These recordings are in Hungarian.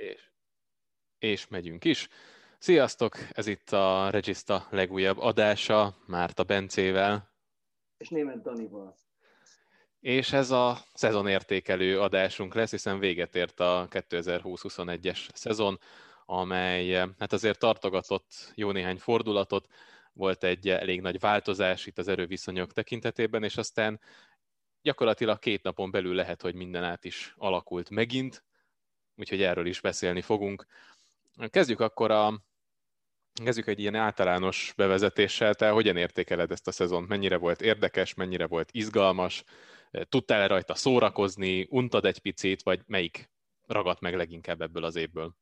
És, és megyünk is. Sziasztok! Ez itt a Regista legújabb adása, Márta Bencével. És német Danival. És ez a szezonértékelő adásunk lesz, hiszen véget ért a 2020-21-es szezon, amely hát azért tartogatott jó néhány fordulatot, volt egy elég nagy változás itt az erőviszonyok tekintetében, és aztán gyakorlatilag két napon belül lehet, hogy minden át is alakult megint, úgyhogy erről is beszélni fogunk. Kezdjük akkor a Kezdjük egy ilyen általános bevezetéssel. Te hogyan értékeled ezt a szezont? Mennyire volt érdekes, mennyire volt izgalmas? Tudtál-e rajta szórakozni? Untad egy picit, vagy melyik ragadt meg leginkább ebből az évből?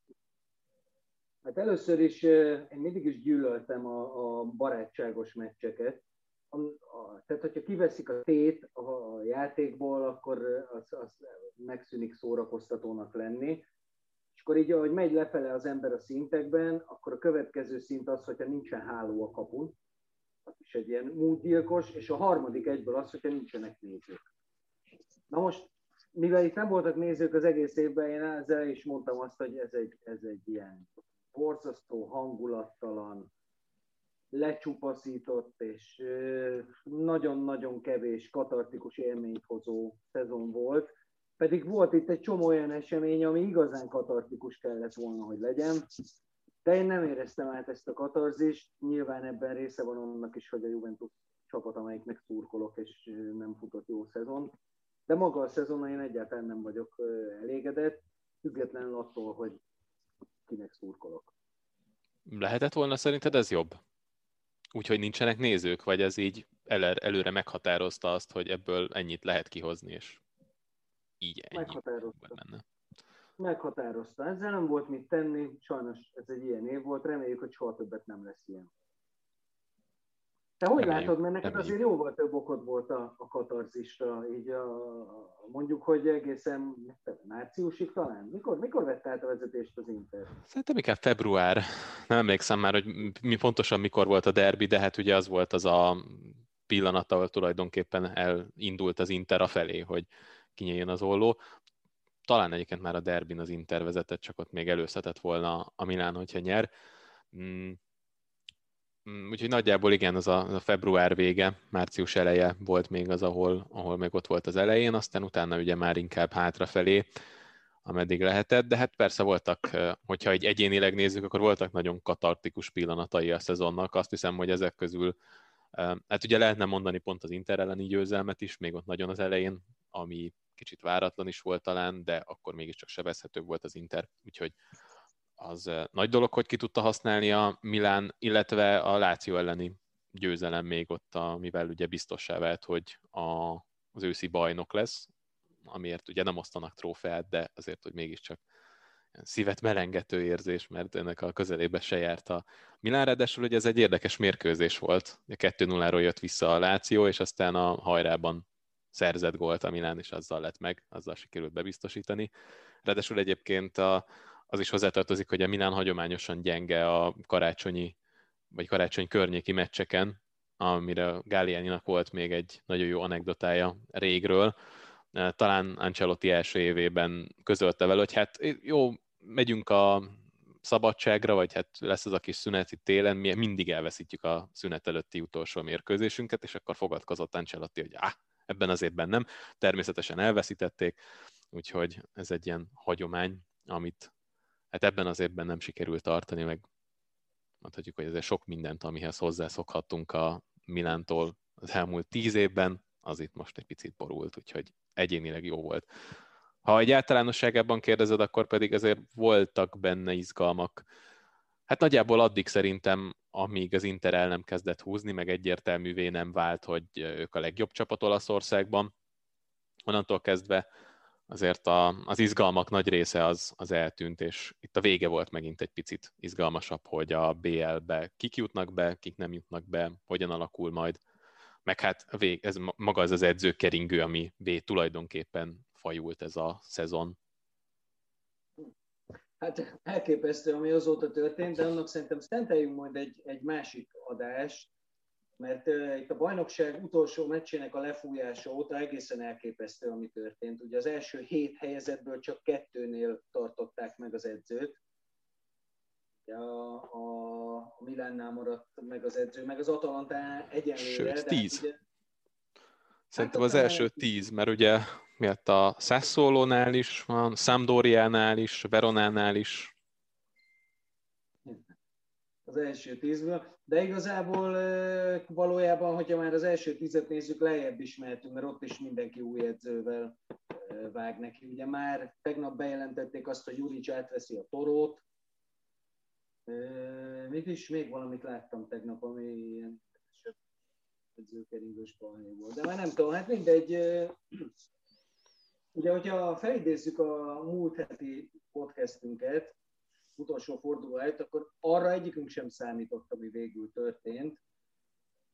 Hát először is én mindig is gyűlöltem a, a barátságos meccseket. A, a, tehát, hogyha kiveszik a tét a játékból, akkor az, az megszűnik szórakoztatónak lenni. És akkor így, ahogy megy lefele az ember a szintekben, akkor a következő szint az, hogyha nincsen háló a kapun, is egy ilyen múltgyilkos, és a harmadik egyből az, hogyha nincsenek nézők. Na most, mivel itt nem voltak nézők az egész évben, én ezzel is mondtam azt, hogy ez egy, ez egy ilyen borzasztó, hangulattalan, lecsupaszított és nagyon-nagyon kevés katartikus élményt hozó szezon volt. Pedig volt itt egy csomó olyan esemény, ami igazán katartikus kellett volna, hogy legyen. De én nem éreztem át ezt a katarzist. Nyilván ebben része van annak is, hogy a Juventus csapat, amelyiknek szurkolok, és nem futott jó szezon. De maga a szezon én egyáltalán nem vagyok elégedett, függetlenül attól, hogy kinek szurkolok. Lehetett volna szerinted ez jobb? Úgyhogy nincsenek nézők, vagy ez így el, előre meghatározta azt, hogy ebből ennyit lehet kihozni, és így ennyi meghatározta. Benne. Meghatározta. Ezzel nem volt mit tenni, sajnos ez egy ilyen év volt, reméljük, hogy soha többet nem lesz ilyen. Te hogy reméljük, látod, mert neked azért jóval több okod volt a, a katarzisra, így a, mondjuk, hogy egészen márciusig talán? Mikor, mikor vett át a vezetést az Inter? Szerintem inkább február. Nem emlékszem már, hogy mi pontosan mikor volt a derbi, de hát ugye az volt az a pillanat, ahol tulajdonképpen elindult az Inter a felé, hogy kinyíljon az olló. Talán egyébként már a derbin az Inter vezetett, csak ott még előszetett volna a Milán, hogyha nyer. Mm, úgyhogy nagyjából igen, az a, az a február vége, március eleje volt még az, ahol, ahol meg ott volt az elején, aztán utána ugye már inkább hátrafelé, ameddig lehetett, de hát persze voltak, hogyha egy egyénileg nézzük, akkor voltak nagyon katartikus pillanatai a szezonnak, azt hiszem, hogy ezek közül, hát ugye lehetne mondani pont az Inter elleni győzelmet is, még ott nagyon az elején, ami kicsit váratlan is volt talán, de akkor mégiscsak sebezhetőbb volt az Inter, úgyhogy az nagy dolog, hogy ki tudta használni a Milán, illetve a Láció elleni győzelem még ott, amivel ugye biztossá vált, hogy a, az őszi bajnok lesz, amiért ugye nem osztanak trófeát, de azért, hogy mégiscsak szívet melengető érzés, mert ennek a közelébe se járt a Milán, ráadásul ugye ez egy érdekes mérkőzés volt. 2-0-ról jött vissza a Láció, és aztán a hajrában szerzett gólt a Milán, és azzal lett meg, azzal sikerült bebiztosítani. Ráadásul egyébként a, az is hozzátartozik, hogy a Milán hagyományosan gyenge a karácsonyi vagy karácsony környéki meccseken, amire Gáliáninak volt még egy nagyon jó anekdotája régről. Talán Ancelotti első évében közölte vele, hogy hát jó, megyünk a szabadságra, vagy hát lesz az a kis szünet itt télen, mi mindig elveszítjük a szünet előtti utolsó mérkőzésünket, és akkor fogadkozott Ancelotti, hogy áh, ebben az évben nem. Természetesen elveszítették, úgyhogy ez egy ilyen hagyomány, amit hát ebben az évben nem sikerült tartani, meg mondhatjuk, hogy ez sok mindent, amihez hozzászokhattunk a Milántól az elmúlt tíz évben, az itt most egy picit borult, úgyhogy egyénileg jó volt. Ha egy általánosságában kérdezed, akkor pedig azért voltak benne izgalmak. Hát nagyjából addig szerintem, amíg az Inter el nem kezdett húzni, meg egyértelművé nem vált, hogy ők a legjobb csapat Olaszországban. Onnantól kezdve azért a, az izgalmak nagy része az, az eltűnt, és itt a vége volt megint egy picit izgalmasabb, hogy a BL-be kik jutnak be, kik nem jutnak be, hogyan alakul majd. Meg hát a vég, ez maga az az edzőkeringő, ami B tulajdonképpen fajult ez a szezon. Hát elképesztő, ami azóta történt, de annak szerintem szenteljünk majd egy, egy másik adást, mert itt a bajnokság utolsó meccsének a lefújása óta egészen elképesztő, ami történt. Ugye az első hét helyezetből csak kettőnél tartották meg az edzőt. A, a, a Milánnál maradt meg az edző, meg az Atalanta egyenlőre. Sőt, tíz. Ugye, Szerintem hát az első tíz, mert ugye miatt a Sassuolo-nál is van, Sampdoriánál is, Veronánál is. Az első tízből. De igazából valójában, hogyha már az első tízet nézzük, lejjebb is mehetünk, mert ott is mindenki új edzővel vág neki. Ugye már tegnap bejelentették azt, hogy Juric átveszi a torót. Mit is, még valamit láttam tegnap, ami ilyen edzőkeringős volt. De már nem tudom, hát mindegy. Ugye, hogyha felidézzük a múlt heti podcastünket, utolsó forduló előtt, akkor arra egyikünk sem számított, ami végül történt,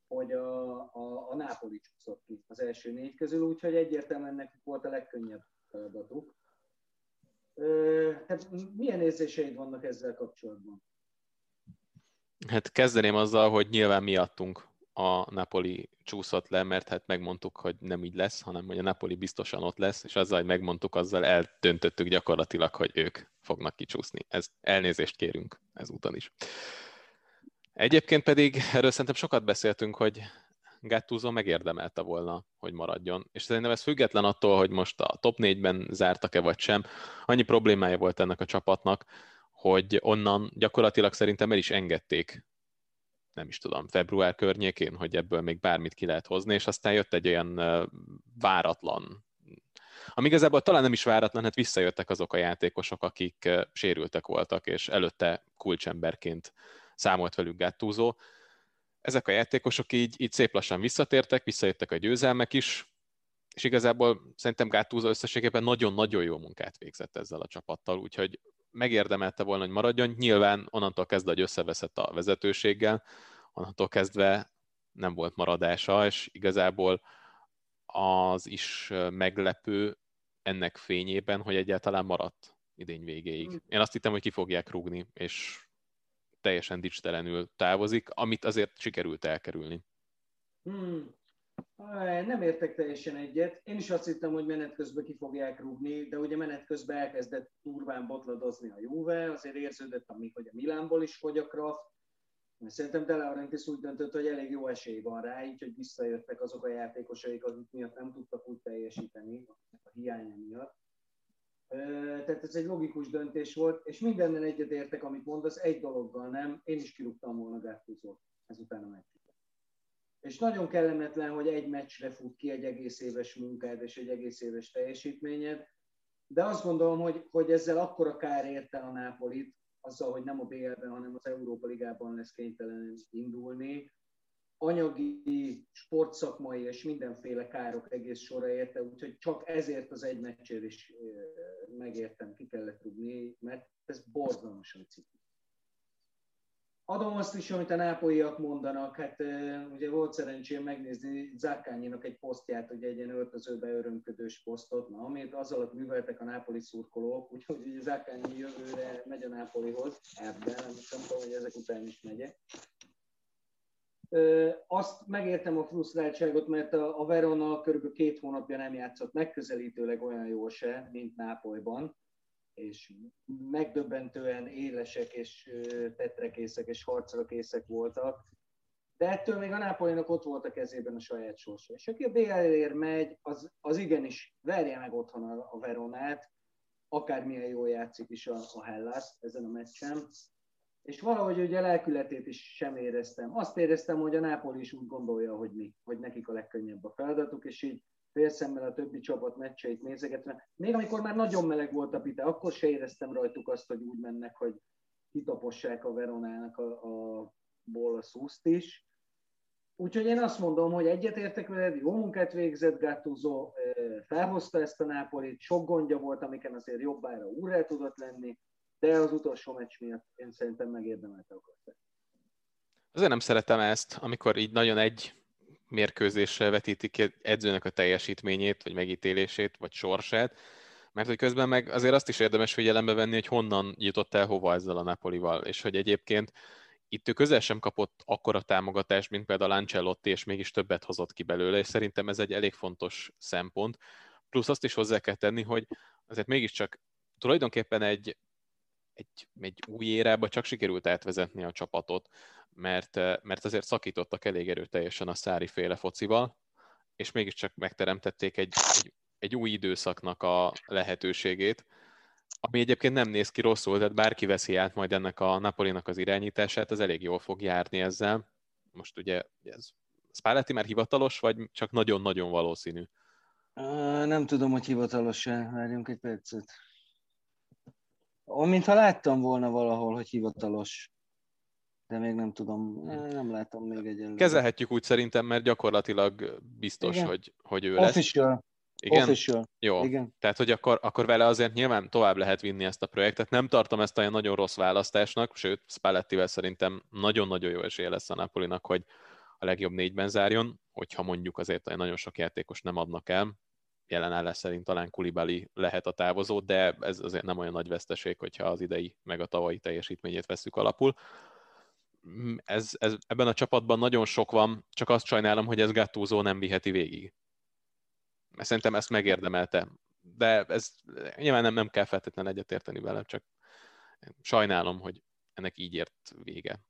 hogy a, a, a Nápoli csúszott ki az első négy közül, úgyhogy egyértelműen nekik volt a legkönnyebb feladatuk. Tehát milyen érzéseid vannak ezzel kapcsolatban? Hát kezdeném azzal, hogy nyilván miattunk a Napoli csúszott le, mert hát megmondtuk, hogy nem így lesz, hanem hogy a Napoli biztosan ott lesz, és azzal, hogy megmondtuk, azzal eldöntöttük gyakorlatilag, hogy ők fognak kicsúszni. Ez elnézést kérünk ezúton is. Egyébként pedig erről szerintem sokat beszéltünk, hogy Gattuso megérdemelte volna, hogy maradjon. És szerintem ez független attól, hogy most a top 4-ben zártak-e vagy sem. Annyi problémája volt ennek a csapatnak, hogy onnan gyakorlatilag szerintem el is engedték nem is tudom, február környékén, hogy ebből még bármit ki lehet hozni, és aztán jött egy olyan váratlan, ami igazából talán nem is váratlan, hát visszajöttek azok a játékosok, akik sérültek voltak, és előtte kulcsemberként számolt velük Gattuso. Ezek a játékosok így, így szép lassan visszatértek, visszajöttek a győzelmek is, és igazából szerintem Gattuso összességében nagyon-nagyon jó munkát végzett ezzel a csapattal, úgyhogy megérdemelte volna, hogy maradjon. Nyilván onnantól kezdve, hogy összeveszett a vezetőséggel, onnantól kezdve nem volt maradása, és igazából az is meglepő ennek fényében, hogy egyáltalán maradt idény végéig. Mm. Én azt hittem, hogy ki fogják rúgni, és teljesen dicstelenül távozik, amit azért sikerült elkerülni. Hmm. Nem értek teljesen egyet. Én is azt hittem, hogy menet közben ki fogják rúgni, de ugye menet közben elkezdett turván botladozni a Juve, azért érződött, ami, hogy a Milánból is fogy a Kraft. Szerintem De Laurentiis úgy döntött, hogy elég jó esély van rá, így, hogy visszajöttek azok a játékosaik, akik miatt nem tudtak úgy teljesíteni, a hiánya miatt. Tehát ez egy logikus döntés volt, és mindennel egyetértek, amit mondasz, egy dologgal nem, én is kirúgtam volna Gattuso ezután a meccs és nagyon kellemetlen, hogy egy meccsre fut ki egy egész éves munkád és egy egész éves teljesítményed, de azt gondolom, hogy, hogy ezzel akkora kár érte a Nápolit, azzal, hogy nem a BL-ben, hanem az Európa Ligában lesz kénytelen indulni, anyagi, sportszakmai és mindenféle károk egész sora érte, úgyhogy csak ezért az egy meccsért is megértem, ki kellett rúgni, mert ez borzalmasan ciklus. Adom azt is, amit a nápolyiak mondanak, hát ugye volt szerencsém megnézni Zákányinak egy posztját, ugye egy ilyen öltözőbe örömködős posztot, na, amit az alatt műveltek a nápoli szurkolók, úgyhogy Zákányi jövőre megy a nápolihoz, ebben, nem tudom, hogy ezek után is megye. Azt megértem a frusztráltságot, mert a Verona kb. két hónapja nem játszott megközelítőleg olyan jól se, mint Nápolyban és megdöbbentően élesek és tetrekészek és harcra készek voltak. De ettől még a Nápolynak ott volt a kezében a saját sorsa. És aki a BL-ér megy, az, az igenis verje meg otthon a, a Veronát, akármilyen jól játszik is a, a Hellas ezen a meccsen. És valahogy ugye lelkületét is sem éreztem. Azt éreztem, hogy a Nápoli is úgy gondolja, hogy mi, hogy nekik a legkönnyebb a feladatuk, és így félszemmel a többi csapat meccseit nézegetve. Még amikor már nagyon meleg volt a pite, akkor se éreztem rajtuk azt, hogy úgy mennek, hogy kitapossák a Veronának a, a ból a szúzt is. Úgyhogy én azt mondom, hogy egyetértek veled, jó munkát végzett Gattuso, felhozta ezt a Nápolit, sok gondja volt, amiken azért jobbára úrrá tudott lenni, de az utolsó meccs miatt én szerintem megérdemelte a Azért nem szeretem ezt, amikor így nagyon egy mérkőzésre vetítik ki edzőnek a teljesítményét, vagy megítélését, vagy sorsát, mert hogy közben meg azért azt is érdemes figyelembe venni, hogy honnan jutott el hova ezzel a Napolival, és hogy egyébként itt ő közel sem kapott akkora támogatást, mint például Ancelotti, és mégis többet hozott ki belőle, és szerintem ez egy elég fontos szempont. Plusz azt is hozzá kell tenni, hogy azért mégiscsak tulajdonképpen egy, egy, egy új érába csak sikerült átvezetni a csapatot, mert, mert azért szakítottak elég erőteljesen a szári féle focival, és mégiscsak megteremtették egy, egy, egy új időszaknak a lehetőségét, ami egyébként nem néz ki rosszul, tehát bárki veszi át majd ennek a Napolinak az irányítását, az elég jól fog járni ezzel. Most ugye ez Spalletti már hivatalos, vagy csak nagyon-nagyon valószínű? Uh, nem tudom, hogy hivatalos-e. Várjunk egy percet. Mintha láttam volna valahol, hogy hivatalos. De még nem tudom, nem látom még egyelőre. Kezelhetjük úgy szerintem, mert gyakorlatilag biztos, hogy, hogy ő lesz. Official. Igen? Official. Jó. Igen. Tehát, hogy akkor, akkor vele azért nyilván tovább lehet vinni ezt a projektet. Nem tartom ezt olyan nagyon rossz választásnak, sőt, Spallettivel szerintem nagyon-nagyon jó esélye lesz a Napolinak, hogy a legjobb négyben zárjon, hogyha mondjuk azért olyan nagyon sok játékos nem adnak el. Jelen állás szerint talán Kulibali lehet a távozó, de ez azért nem olyan nagy veszteség, hogyha az idei meg a tavalyi teljesítményét veszük alapul. Ez, ez, ebben a csapatban nagyon sok van, csak azt sajnálom, hogy ez Gattuso nem viheti végig szerintem ezt megérdemelte. De ez nyilván nem, nem kell feltétlenül egyetérteni vele, csak sajnálom, hogy ennek így ért vége.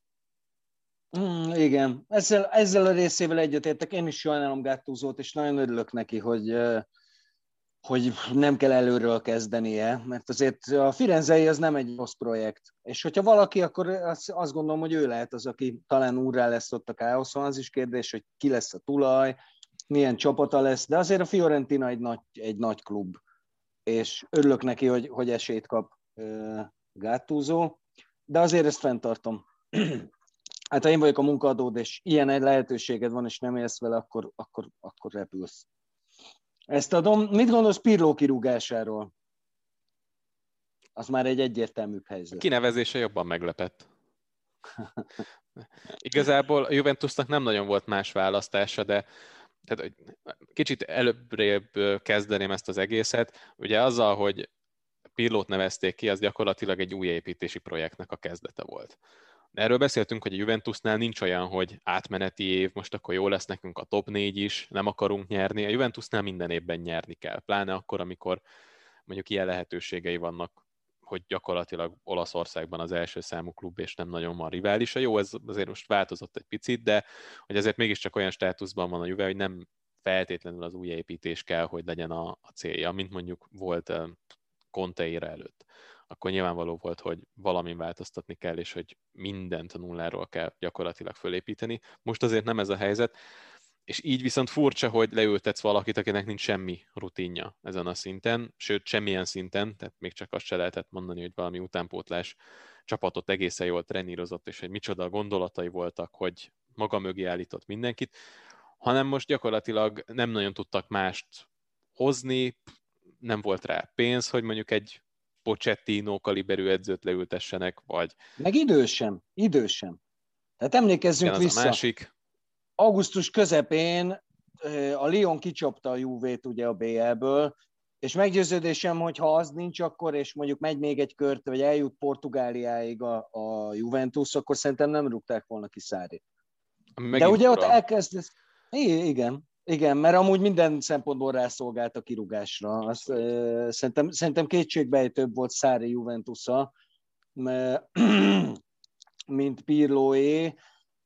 Mm, igen, ezzel, ezzel a részével egyetértek. Én is sajnálom Gattuso-t, és nagyon örülök neki, hogy, hogy nem kell előről kezdenie, mert azért a Firenzei az nem egy rossz projekt. És hogyha valaki, akkor azt, azt gondolom, hogy ő lehet az, aki talán úrrá lesz ott a káoszon. Az is kérdés, hogy ki lesz a tulaj, milyen csapata lesz, de azért a Fiorentina egy nagy, egy nagy klub, és örülök neki, hogy, hogy esélyt kap Gattuso, de azért ezt fenntartom. hát ha én vagyok a munkadód, és ilyen egy lehetőséged van, és nem élsz vele, akkor, akkor, akkor repülsz. Ezt adom. Mit gondolsz Pirló kirúgásáról? Az már egy egyértelműbb helyzet. Kinevezése jobban meglepett. Igazából a Juventusnak nem nagyon volt más választása, de tehát kicsit előbbrébb kezdeném ezt az egészet. Ugye azzal, hogy Pirlót nevezték ki, az gyakorlatilag egy új építési projektnek a kezdete volt. Erről beszéltünk, hogy a Juventusnál nincs olyan, hogy átmeneti év, most akkor jó lesz nekünk a top 4 is, nem akarunk nyerni. A Juventusnál minden évben nyerni kell, pláne akkor, amikor mondjuk ilyen lehetőségei vannak hogy gyakorlatilag Olaszországban az első számú klub, és nem nagyon van riválisa. Jó, ez azért most változott egy picit, de hogy azért mégiscsak olyan státuszban van a Juve, hogy nem feltétlenül az új építés kell, hogy legyen a, a célja, mint mondjuk volt Conteira előtt. Akkor nyilvánvaló volt, hogy valamin változtatni kell, és hogy mindent a nulláról kell gyakorlatilag fölépíteni. Most azért nem ez a helyzet, és így viszont furcsa, hogy leültetsz valakit, akinek nincs semmi rutinja ezen a szinten, sőt, semmilyen szinten, tehát még csak azt se lehetett mondani, hogy valami utánpótlás csapatot egészen jól trenírozott, és hogy micsoda gondolatai voltak, hogy maga mögé állított mindenkit, hanem most gyakorlatilag nem nagyon tudtak mást hozni, nem volt rá pénz, hogy mondjuk egy Pochettino kaliberű edzőt leültessenek, vagy... Meg idősem, idősem. Tehát emlékezzünk Igen, vissza. A másik augusztus közepén a Lyon kicsapta a Juve-t ugye a BL-ből, és meggyőződésem, hogy ha az nincs akkor, és mondjuk megy még egy kört, vagy eljut Portugáliáig a, a Juventus, akkor szerintem nem rúgták volna ki Szárit. De ugye ott elkezd... Igen, igen, mert amúgy minden szempontból rászolgált a kirúgásra. Azt, uh, szerintem, szerintem kétségbejtőbb volt Szári Juventusa, mint Pirloé,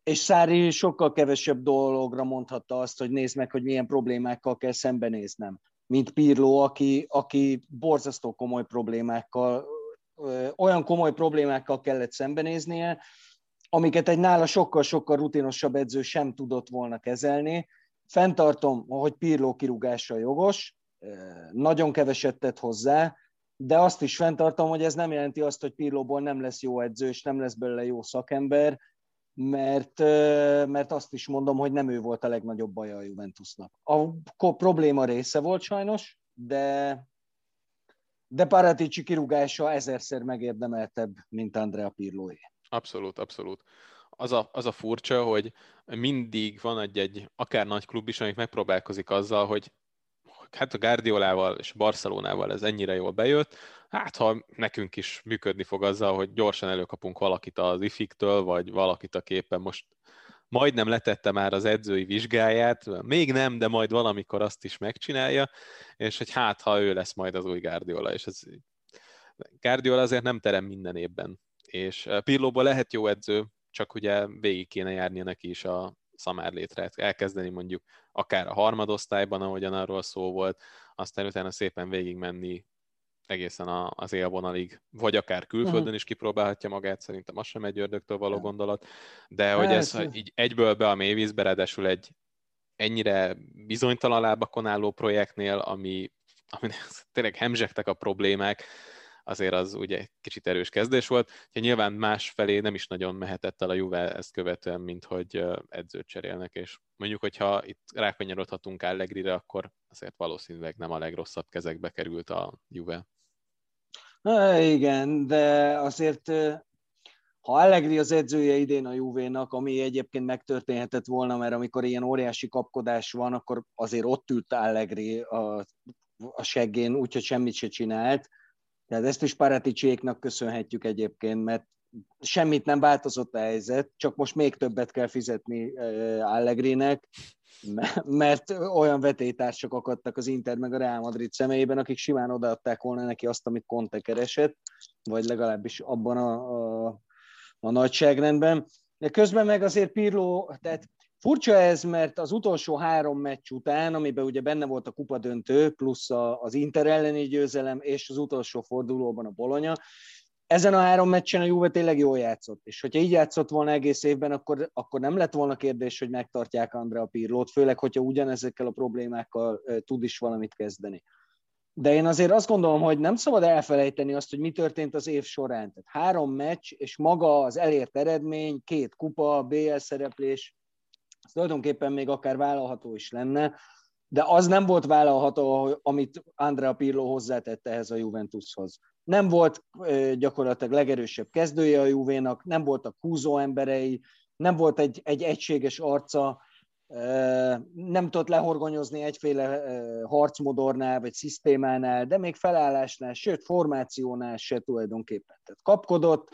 és Szári sokkal kevesebb dologra mondhatta azt, hogy nézd meg, hogy milyen problémákkal kell szembenéznem, mint Pirló, aki, aki borzasztó komoly problémákkal, olyan komoly problémákkal kellett szembenéznie, amiket egy nála sokkal-sokkal rutinosabb edző sem tudott volna kezelni. Fentartom, hogy Pirló kirúgása jogos, nagyon keveset tett hozzá, de azt is fenntartom, hogy ez nem jelenti azt, hogy Pirlóból nem lesz jó edző, és nem lesz belőle jó szakember, mert, mert azt is mondom, hogy nem ő volt a legnagyobb baja a Juventusnak. A probléma része volt sajnos, de, de Paratici kirúgása ezerszer megérdemeltebb, mint Andrea Pirloé. Abszolút, abszolút. Az a, az a furcsa, hogy mindig van egy, egy akár nagy klub is, amik megpróbálkozik azzal, hogy hát a Guardiolával és a Barcelonával ez ennyire jól bejött, hát ha nekünk is működni fog azzal, hogy gyorsan előkapunk valakit az ifiktől, vagy valakit, aki éppen most majdnem letette már az edzői vizsgáját, még nem, de majd valamikor azt is megcsinálja, és hogy hát, ha ő lesz majd az új Guardiola, és ez Guardiola azért nem terem minden évben, és eh, Pirlóban lehet jó edző, csak ugye végig kéne járnia neki is a szamárlétre, elkezdeni mondjuk akár a harmadosztályban, ahogyan arról szó volt, aztán utána szépen végigmenni egészen az élvonalig, vagy akár külföldön uh-huh. is kipróbálhatja magát, szerintem az sem egy ördögtől való gondolat, de hogy ez hogy így egyből be a mélyvízbe, ráadásul egy ennyire bizonytalan lábakon álló projektnél, ami, ami tényleg hemzsegtek a problémák, azért az ugye kicsit erős kezdés volt. hogy nyilván más felé nem is nagyon mehetett el a Juve ezt követően, mint hogy edzőt cserélnek, és mondjuk, hogyha itt rákanyarodhatunk Allegri-re, akkor azért valószínűleg nem a legrosszabb kezekbe került a Juve. Na, igen, de azért ha Allegri az edzője idén a Juvénak, ami egyébként megtörténhetett volna, mert amikor ilyen óriási kapkodás van, akkor azért ott ült Allegri a, a seggén, úgyhogy semmit se csinált. Tehát ezt is Paraticséknak köszönhetjük egyébként, mert semmit nem változott a helyzet, csak most még többet kell fizetni Allegrinek, mert olyan vetétársak akadtak az Inter meg a Real Madrid személyében, akik simán odaadták volna neki azt, amit Conte keresett, vagy legalábbis abban a, a, a nagyságrendben. De közben meg azért Pirlo, tehát furcsa ez, mert az utolsó három meccs után, amiben ugye benne volt a kupadöntő, plusz az Inter elleni győzelem, és az utolsó fordulóban a Bolonya, ezen a három meccsen a Juve tényleg jól játszott, és hogyha így játszott volna egész évben, akkor, akkor nem lett volna kérdés, hogy megtartják Andrea Pirlót, főleg, hogyha ugyanezekkel a problémákkal tud is valamit kezdeni. De én azért azt gondolom, hogy nem szabad elfelejteni azt, hogy mi történt az év során. Tehát három meccs, és maga az elért eredmény, két kupa, BL szereplés, ez tulajdonképpen még akár vállalható is lenne, de az nem volt vállalható, amit Andrea Pirlo hozzátette ehhez a Juventushoz nem volt gyakorlatilag legerősebb kezdője a Juvénak, nem voltak húzó emberei, nem volt egy, egy egységes arca, nem tudott lehorgonyozni egyféle harcmodornál vagy szisztémánál, de még felállásnál, sőt formációnál se tulajdonképpen. Tehát kapkodott,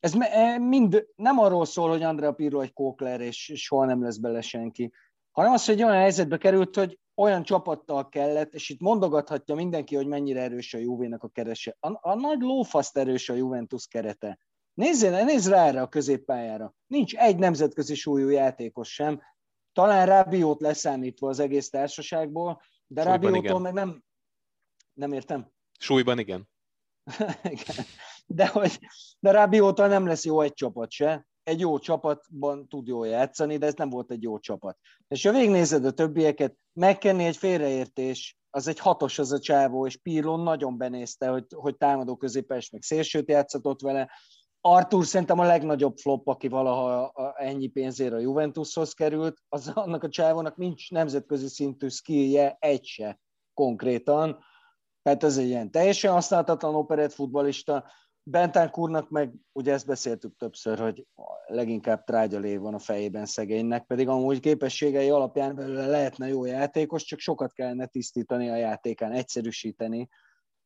ez e, mind nem arról szól, hogy Andrea Pirlo egy kókler, és soha nem lesz bele senki, hanem az, hogy olyan helyzetbe került, hogy olyan csapattal kellett, és itt mondogathatja mindenki, hogy mennyire erős a Juvénak a kerese. A, a nagy lófaszt erős a Juventus kerete. Nézzél, nézz rá erre a középpályára. Nincs egy nemzetközi súlyú játékos sem. Talán Rábiót leszámítva az egész társaságból, de Rábiótól meg nem... Nem értem. Súlyban igen. igen. De, hogy, de Rábiótól nem lesz jó egy csapat se egy jó csapatban tud jól játszani, de ez nem volt egy jó csapat. És ha végignézed a többieket, megkenni egy félreértés, az egy hatos az a csávó, és Pirlo nagyon benézte, hogy, hogy támadó középes, meg szélsőt játszatott vele. Artur szerintem a legnagyobb flop, aki valaha ennyi pénzért a Juventushoz került, az annak a csávónak nincs nemzetközi szintű skillje, egy se konkrétan. Tehát ez egy ilyen teljesen használhatatlan operett futbalista, Bentánkurnak meg, ugye ezt beszéltük többször, hogy leginkább trágyalé van a fejében szegénynek, pedig amúgy képességei alapján belőle lehetne jó játékos, csak sokat kellene tisztítani a játékán, egyszerűsíteni,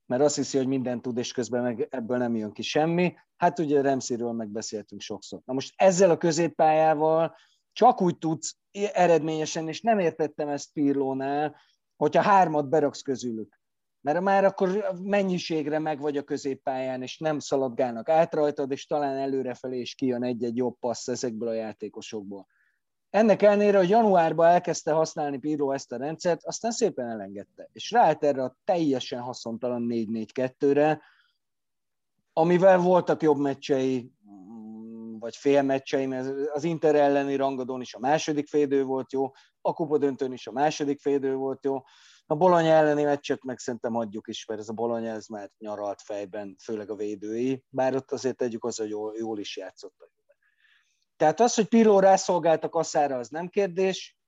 mert azt hiszi, hogy mindent tud, és közben meg ebből nem jön ki semmi. Hát ugye Remsziről megbeszéltünk sokszor. Na most ezzel a középpályával csak úgy tudsz eredményesen, és nem értettem ezt Pirlónál, hogyha hármat beraksz közülük mert már akkor mennyiségre meg vagy a középpályán, és nem szaladgálnak át rajtad, és talán előrefelé is kijön egy-egy jobb passz ezekből a játékosokból. Ennek ellenére, hogy januárban elkezdte használni Pirlo ezt a rendszert, aztán szépen elengedte. És ráállt erre a teljesen haszontalan 4-4-2-re, amivel voltak jobb meccsei, vagy félmeccsei, mert az Inter elleni rangadón is a második félidő volt jó, a kupa döntőn is a második félidő volt jó, a Bologna elleni meccset meg szerintem adjuk is, mert ez a Bologna ez már nyaralt fejben, főleg a védői, bár ott azért tegyük az, hogy jól, jól is játszott a Tehát az, hogy Pirlo rászolgált a kaszára, az nem kérdés.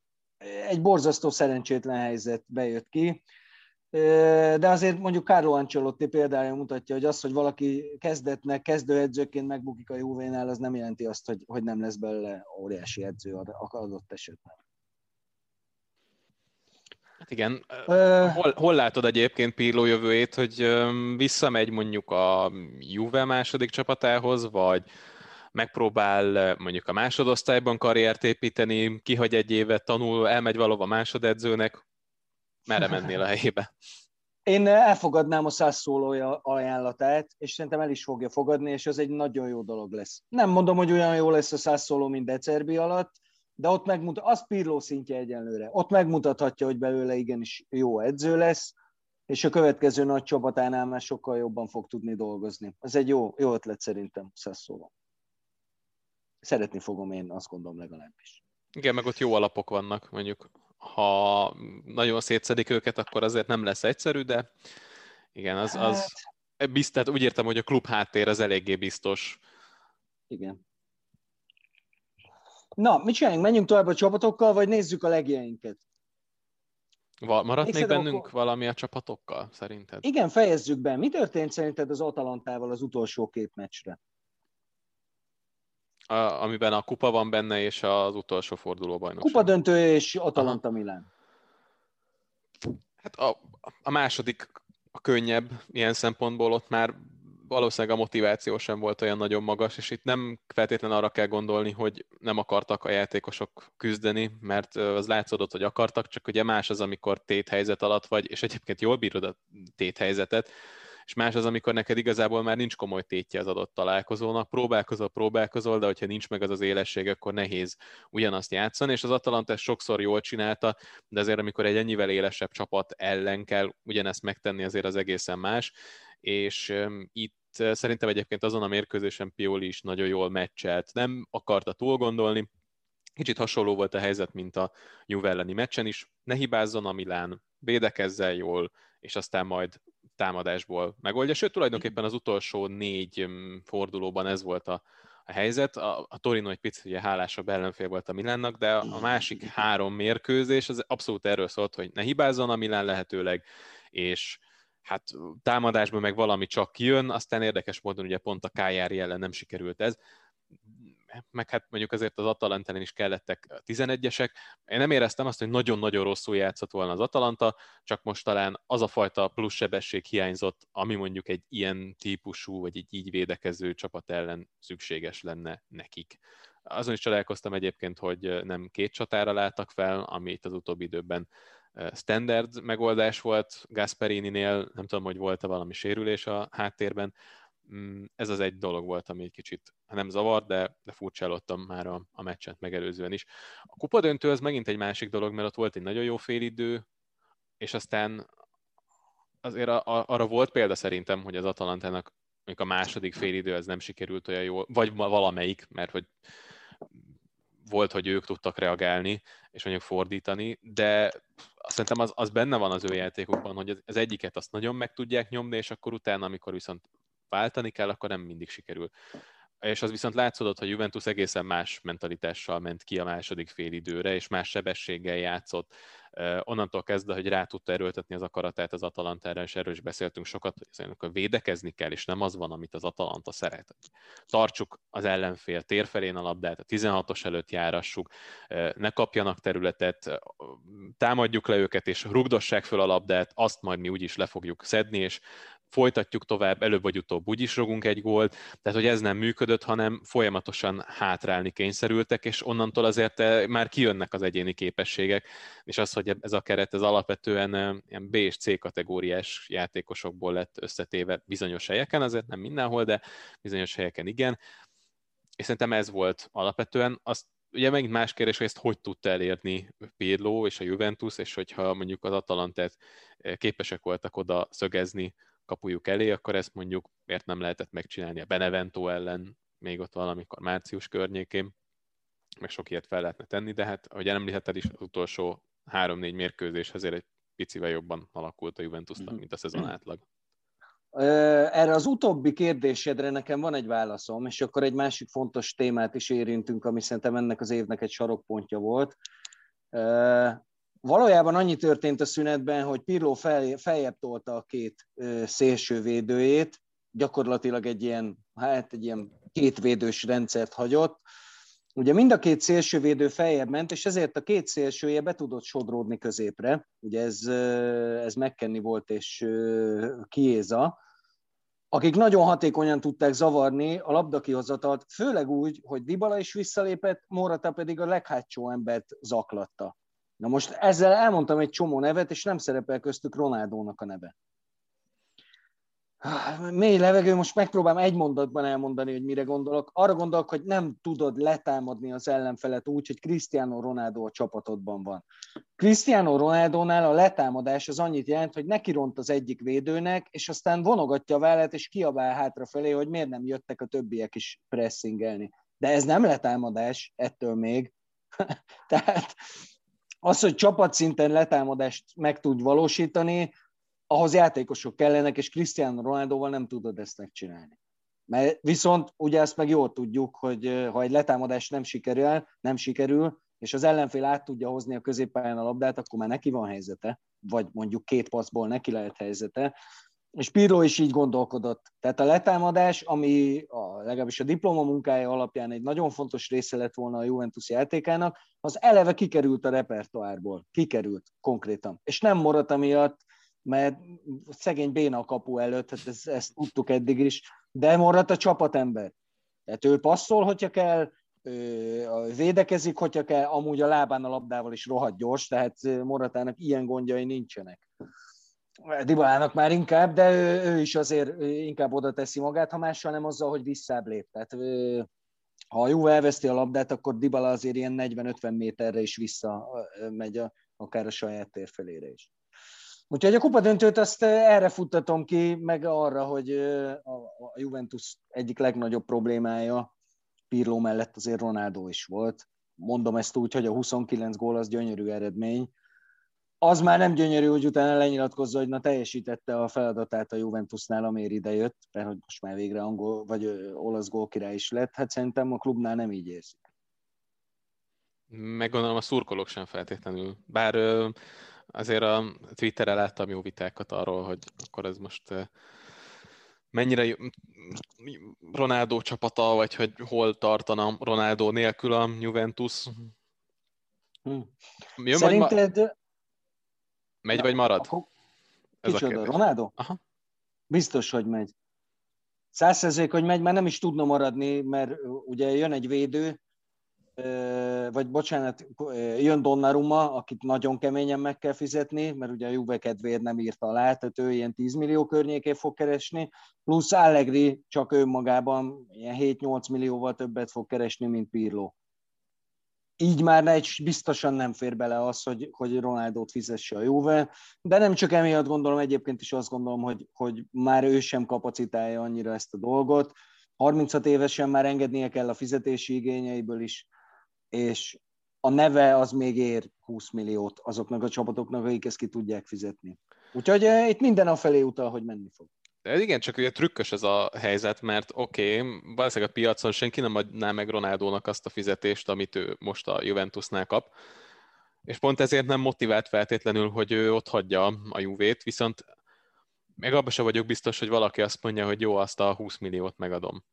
Egy borzasztó szerencsétlen helyzet bejött ki. De azért mondjuk Carlo Ancelotti példája mutatja, hogy az, hogy valaki kezdetnek, kezdőedzőként megbukik a Juvénál, az nem jelenti azt, hogy, hogy nem lesz belőle óriási edző adott esetben. Hát igen. Hol, hol látod egyébként Pirlo jövőjét, hogy visszamegy mondjuk a Juve második csapatához, vagy megpróbál mondjuk a másodosztályban karriert építeni, kihagy egy évet, tanul, elmegy valahova másodedzőnek, merre mennél a helyébe? Én elfogadnám a százszólója ajánlatát, és szerintem el is fogja fogadni, és ez egy nagyon jó dolog lesz. Nem mondom, hogy olyan jó lesz a százszóló, mint Decerbi alatt, de ott megmutat, az Pirló szintje egyenlőre. Ott megmutathatja, hogy belőle igenis jó edző lesz, és a következő nagy csapatánál már sokkal jobban fog tudni dolgozni. Ez egy jó, jó ötlet szerintem, Szeszóval. Szeretni fogom én, azt gondolom legalábbis. Igen, meg ott jó alapok vannak, mondjuk ha nagyon szétszedik őket, akkor azért nem lesz egyszerű, de igen, az, az hát... biztos, úgy értem, hogy a klub háttér az eléggé biztos. Igen. Na, mit csináljunk? Menjünk tovább a csapatokkal, vagy nézzük a legjeinket? Va- maradt még, még bennünk akkor... valami a csapatokkal, szerinted? Igen, fejezzük be. Mi történt szerinted az Atalantával az utolsó két meccsre? A, amiben a kupa van benne, és az utolsó forduló bajnokság. Kupa döntő és Atalanta Aha. Milán. Hát a, a második a könnyebb ilyen szempontból, ott már valószínűleg a motiváció sem volt olyan nagyon magas, és itt nem feltétlenül arra kell gondolni, hogy nem akartak a játékosok küzdeni, mert az látszódott, hogy akartak, csak ugye más az, amikor téthelyzet alatt vagy, és egyébként jól bírod a téthelyzetet, és más az, amikor neked igazából már nincs komoly tétje az adott találkozónak, próbálkozol, próbálkozol, de hogyha nincs meg az az élesség, akkor nehéz ugyanazt játszani, és az Atalanta ezt sokszor jól csinálta, de azért amikor egy ennyivel élesebb csapat ellen kell ugyanezt megtenni, azért az egészen más, és itt szerintem egyébként azon a mérkőzésen Pioli is nagyon jól meccselt, nem akarta túl gondolni, Kicsit hasonló volt a helyzet, mint a Juve elleni meccsen is. Ne hibázzon a Milán, védekezzel jól, és aztán majd támadásból megoldja. Sőt, tulajdonképpen az utolsó négy mm, fordulóban ez volt a, a helyzet. A, a Torino egy picit ugye hálásabb ellenfél volt a Milánnak, de a másik három mérkőzés az abszolút erről szólt, hogy ne hibázzon a Milán lehetőleg, és hát támadásban meg valami csak jön, aztán érdekes módon ugye pont a Kájári ellen nem sikerült ez, meg hát mondjuk azért az Atalantán is kellettek 11-esek. Én nem éreztem azt, hogy nagyon-nagyon rosszul játszott volna az Atalanta, csak most talán az a fajta plusz sebesség hiányzott, ami mondjuk egy ilyen típusú, vagy egy így védekező csapat ellen szükséges lenne nekik. Azon is csodálkoztam egyébként, hogy nem két csatára láttak fel, ami itt az utóbbi időben standard megoldás volt Gasperini-nél, nem tudom, hogy volt-e valami sérülés a háttérben, Mm, ez az egy dolog volt, ami egy kicsit nem zavar, de, de furcsálottam már a, a meccset megelőzően is. A kupadöntő az megint egy másik dolog, mert ott volt egy nagyon jó félidő, és aztán azért a, a, arra volt példa szerintem, hogy az Atalantának mondjuk a második félidő az nem sikerült olyan jól, vagy valamelyik, mert hogy volt, hogy ők tudtak reagálni, és mondjuk fordítani, de szerintem az, az benne van az ő játékukban, hogy az egyiket azt nagyon meg tudják nyomni, és akkor utána, amikor viszont váltani kell, akkor nem mindig sikerül. És az viszont látszódott, hogy Juventus egészen más mentalitással ment ki a második félidőre, és más sebességgel játszott. Onnantól kezdve, hogy rá tudta erőltetni az akaratát az Atalantára, és erről is beszéltünk sokat, hogy akkor védekezni kell, és nem az van, amit az Atalanta szeret. Tartsuk az ellenfél térfelén a labdát, a 16-os előtt járassuk, ne kapjanak területet, támadjuk le őket, és rugdossák föl a labdát, azt majd mi úgyis le fogjuk szedni, és folytatjuk tovább, előbb vagy utóbb úgyis rogunk egy gólt, tehát hogy ez nem működött, hanem folyamatosan hátrálni kényszerültek, és onnantól azért eh, már kijönnek az egyéni képességek, és az, hogy ez a keret ez alapvetően eh, ilyen B és C kategóriás játékosokból lett összetéve bizonyos helyeken, azért nem mindenhol, de bizonyos helyeken igen, és szerintem ez volt alapvetően. Azt ugye megint más kérdés, hogy ezt hogy tudta elérni Pirlo és a Juventus, és hogyha mondjuk az Atalantát eh, képesek voltak oda szögezni kapujuk elé, akkor ezt mondjuk miért nem lehetett megcsinálni a Benevento ellen, még ott valamikor március környékén, meg sok ilyet fel lehetne tenni, de hát, ahogy említetted is, az utolsó három-négy mérkőzés azért egy picivel jobban alakult a Juventusnak, mhm. mint a szezon átlag. Erre az utóbbi kérdésedre nekem van egy válaszom, és akkor egy másik fontos témát is érintünk, ami szerintem ennek az évnek egy sarokpontja volt. Valójában annyi történt a szünetben, hogy Pirlo fel, feljebb tolta a két szélső védőjét, gyakorlatilag egy ilyen, hát egy ilyen kétvédős rendszert hagyott, Ugye mind a két szélsővédő feljebb ment, és ezért a két szélsője be tudott sodródni középre. Ugye ez, ez megkenni volt, és Kiéza, akik nagyon hatékonyan tudták zavarni a labdakihozatalt, főleg úgy, hogy Dybala is visszalépett, Morata pedig a leghátsó embert zaklatta. Na most ezzel elmondtam egy csomó nevet, és nem szerepel köztük Ronaldónak a neve. Mély levegő, most megpróbálom egy mondatban elmondani, hogy mire gondolok. Arra gondolok, hogy nem tudod letámadni az ellenfelet úgy, hogy Cristiano Ronaldo a csapatodban van. Cristiano Ronaldónál a letámadás az annyit jelent, hogy neki ront az egyik védőnek, és aztán vonogatja a vállat, és kiabál hátrafelé, hogy miért nem jöttek a többiek is pressingelni. De ez nem letámadás, ettől még. Tehát az, hogy csapatszinten letámadást meg tud valósítani, ahhoz játékosok kellenek, és Cristiano Ronaldoval nem tudod ezt megcsinálni. Mert viszont ugye ezt meg jól tudjuk, hogy ha egy letámadás nem sikerül, nem sikerül, és az ellenfél át tudja hozni a középpályán a labdát, akkor már neki van helyzete, vagy mondjuk két passzból neki lehet helyzete, és Pirlo is így gondolkodott. Tehát a letámadás, ami a, legalábbis a diploma munkája alapján egy nagyon fontos része lett volna a Juventus játékának, az eleve kikerült a repertoárból. Kikerült konkrétan. És nem maradt miatt, mert szegény béna kapu előtt, hát ezt, ezt tudtuk eddig is, de maradt a csapatember. Tehát ő passzol, hogyha kell, védekezik, hogyha kell, amúgy a lábán a labdával is rohadt gyors, tehát Moratának ilyen gondjai nincsenek. Dibalának már inkább, de ő, ő is azért inkább oda teszi magát, ha mással nem azzal, hogy visszább lép. Tehát ha a Juve elveszti a labdát, akkor Dybala azért ilyen 40-50 méterre is vissza megy a, akár a saját térfelére is. Úgyhogy a kupa döntőt azt erre futtatom ki, meg arra, hogy a Juventus egyik legnagyobb problémája Pirlo mellett azért Ronaldo is volt. Mondom ezt úgy, hogy a 29 gól az gyönyörű eredmény. Az már nem gyönyörű, hogy utána lenyilatkozza, hogy na teljesítette a feladatát a Juventusnál, amiért idejött, mert hogy most már végre angol vagy olasz gólkirály is lett. Hát szerintem a klubnál nem így érzik. Meg gondolom a szurkolók sem feltétlenül. Bár azért a Twitterre láttam jó vitákat arról, hogy akkor ez most mennyire Ronaldo csapata, vagy hogy hol tartana Ronaldo nélkül a Juventus. Hm. Jön Szerinted... Ma... Megy vagy marad? Akkor... Ez Kicsoda, a Ronaldo? Aha. Biztos, hogy megy. Százszerzék, hogy megy, mert nem is tudna maradni, mert ugye jön egy védő, vagy bocsánat, jön Donnarumma, akit nagyon keményen meg kell fizetni, mert ugye a Juve kedvéért nem írta alá, tehát ő ilyen 10 millió környékén fog keresni, plusz Allegri csak önmagában ilyen 7-8 millióval többet fog keresni, mint Pirlo. Így már egy biztosan nem fér bele az, hogy, hogy Ronaldot fizesse a Juve, de nem csak emiatt gondolom, egyébként is azt gondolom, hogy, hogy már ő sem kapacitálja annyira ezt a dolgot, 36 évesen már engednie kell a fizetési igényeiből is, és a neve az még ér 20 milliót azoknak a csapatoknak, akik ezt ki tudják fizetni. Úgyhogy eh, itt minden a felé utal, hogy menni fog. De igen, csak ugye trükkös ez a helyzet, mert oké, okay, valószínűleg a piacon senki nem adná meg Ronaldónak azt a fizetést, amit ő most a Juventusnál kap, és pont ezért nem motivált feltétlenül, hogy ő ott hagyja a Juvét, viszont meg abban sem vagyok biztos, hogy valaki azt mondja, hogy jó, azt a 20 milliót megadom.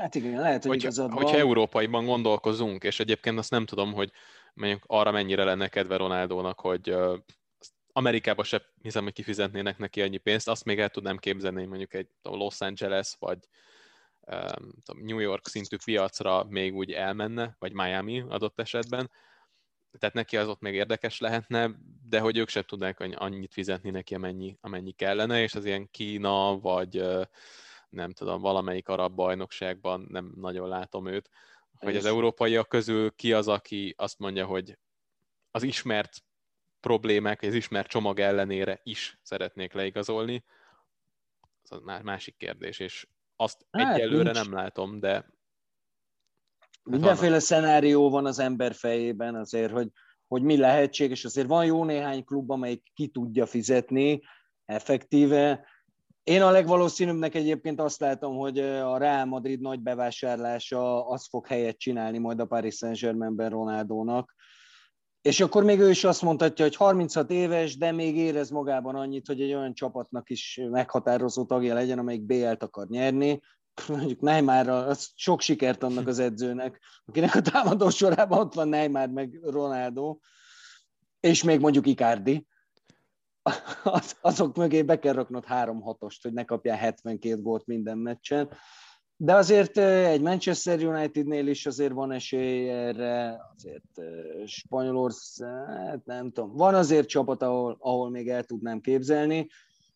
Hát igen, lehet, hogy, hogy igazad van. Hogyha európaiban gondolkozunk, és egyébként azt nem tudom, hogy mondjuk arra mennyire lenne kedve Ronaldónak, hogy Amerikába se hiszem, hogy kifizetnének neki annyi pénzt, azt még el tudnám képzelni, mondjuk egy Los Angeles, vagy um, New York szintű piacra még úgy elmenne, vagy Miami adott esetben, tehát neki az ott még érdekes lehetne, de hogy ők sem tudnák annyit fizetni neki, amennyi, amennyi kellene, és az ilyen Kína, vagy nem tudom, valamelyik arab bajnokságban nem nagyon látom őt, hogy az európaiak közül ki az, aki azt mondja, hogy az ismert problémák, az ismert csomag ellenére is szeretnék leigazolni, az már másik kérdés, és azt hát, egyelőre nincs. nem látom, de... Hát Mindenféle vannak. szenárió van az ember fejében azért, hogy, hogy mi lehetséges, azért van jó néhány klub, amelyik ki tudja fizetni effektíve, én a legvalószínűbbnek egyébként azt látom, hogy a Real Madrid nagy bevásárlása az fog helyet csinálni majd a Paris Saint-Germainben Ronaldónak. És akkor még ő is azt mondhatja, hogy 36 éves, de még érez magában annyit, hogy egy olyan csapatnak is meghatározó tagja legyen, amelyik BL-t akar nyerni. mondjuk Neymarra, az sok sikert annak az edzőnek, akinek a támadó sorában ott van Neymar meg Ronaldo, és még mondjuk Icardi, az, azok mögé be kell raknod három hatost, hogy ne kapjál 72 gólt minden meccsen. De azért egy Manchester Unitednél is azért van esély erre, azért Spanyolország, nem tudom, van azért csapat, ahol, ahol még el tudnám képzelni.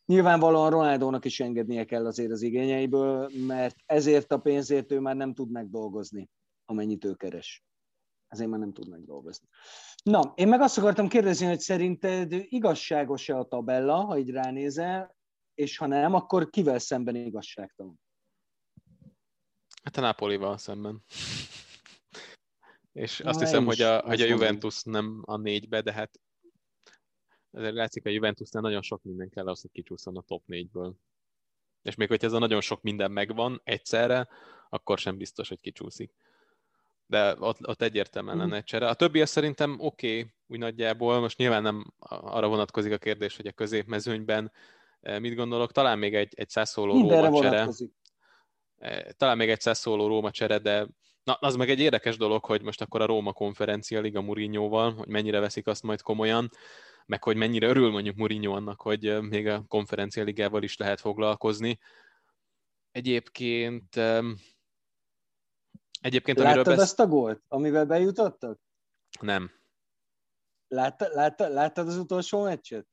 Nyilvánvalóan Ronaldónak is engednie kell azért az igényeiből, mert ezért a pénzért ő már nem tud megdolgozni, amennyit ő keres. Ezért már nem tud megdolgozni. Na, én meg azt akartam kérdezni, hogy szerinted igazságos-e a tabella, ha így ránézel, és ha nem, akkor kivel szemben igazságtalan? Hát a Napolival szemben. És azt Na, hiszem, hogy a, hogy a Juventus nem a négybe, de hát ezért látszik, a Juventusnál nagyon sok minden kell ahhoz, hogy kicsúszson a top négyből. És még hogyha ez a nagyon sok minden megvan egyszerre, akkor sem biztos, hogy kicsúszik. De ott, ott egyértelműen lenne egy csere. A többi szerintem oké, okay, úgy nagyjából. Most nyilván nem arra vonatkozik a kérdés, hogy a középmezőnyben eh, mit gondolok. Talán még egy, egy százszóló Róma csere. Vonatkozik. Eh, talán még egy szóló Róma csere, de na, az meg egy érdekes dolog, hogy most akkor a Róma konferencia Liga Mourinhoval, hogy mennyire veszik azt majd komolyan, meg hogy mennyire örül mondjuk Mourinho annak, hogy eh, még a konferencia ligával is lehet foglalkozni. Egyébként Egyébként, Láttad besz... azt a gólt, amivel bejutottak? Nem. Látta, látta, láttad az utolsó meccset?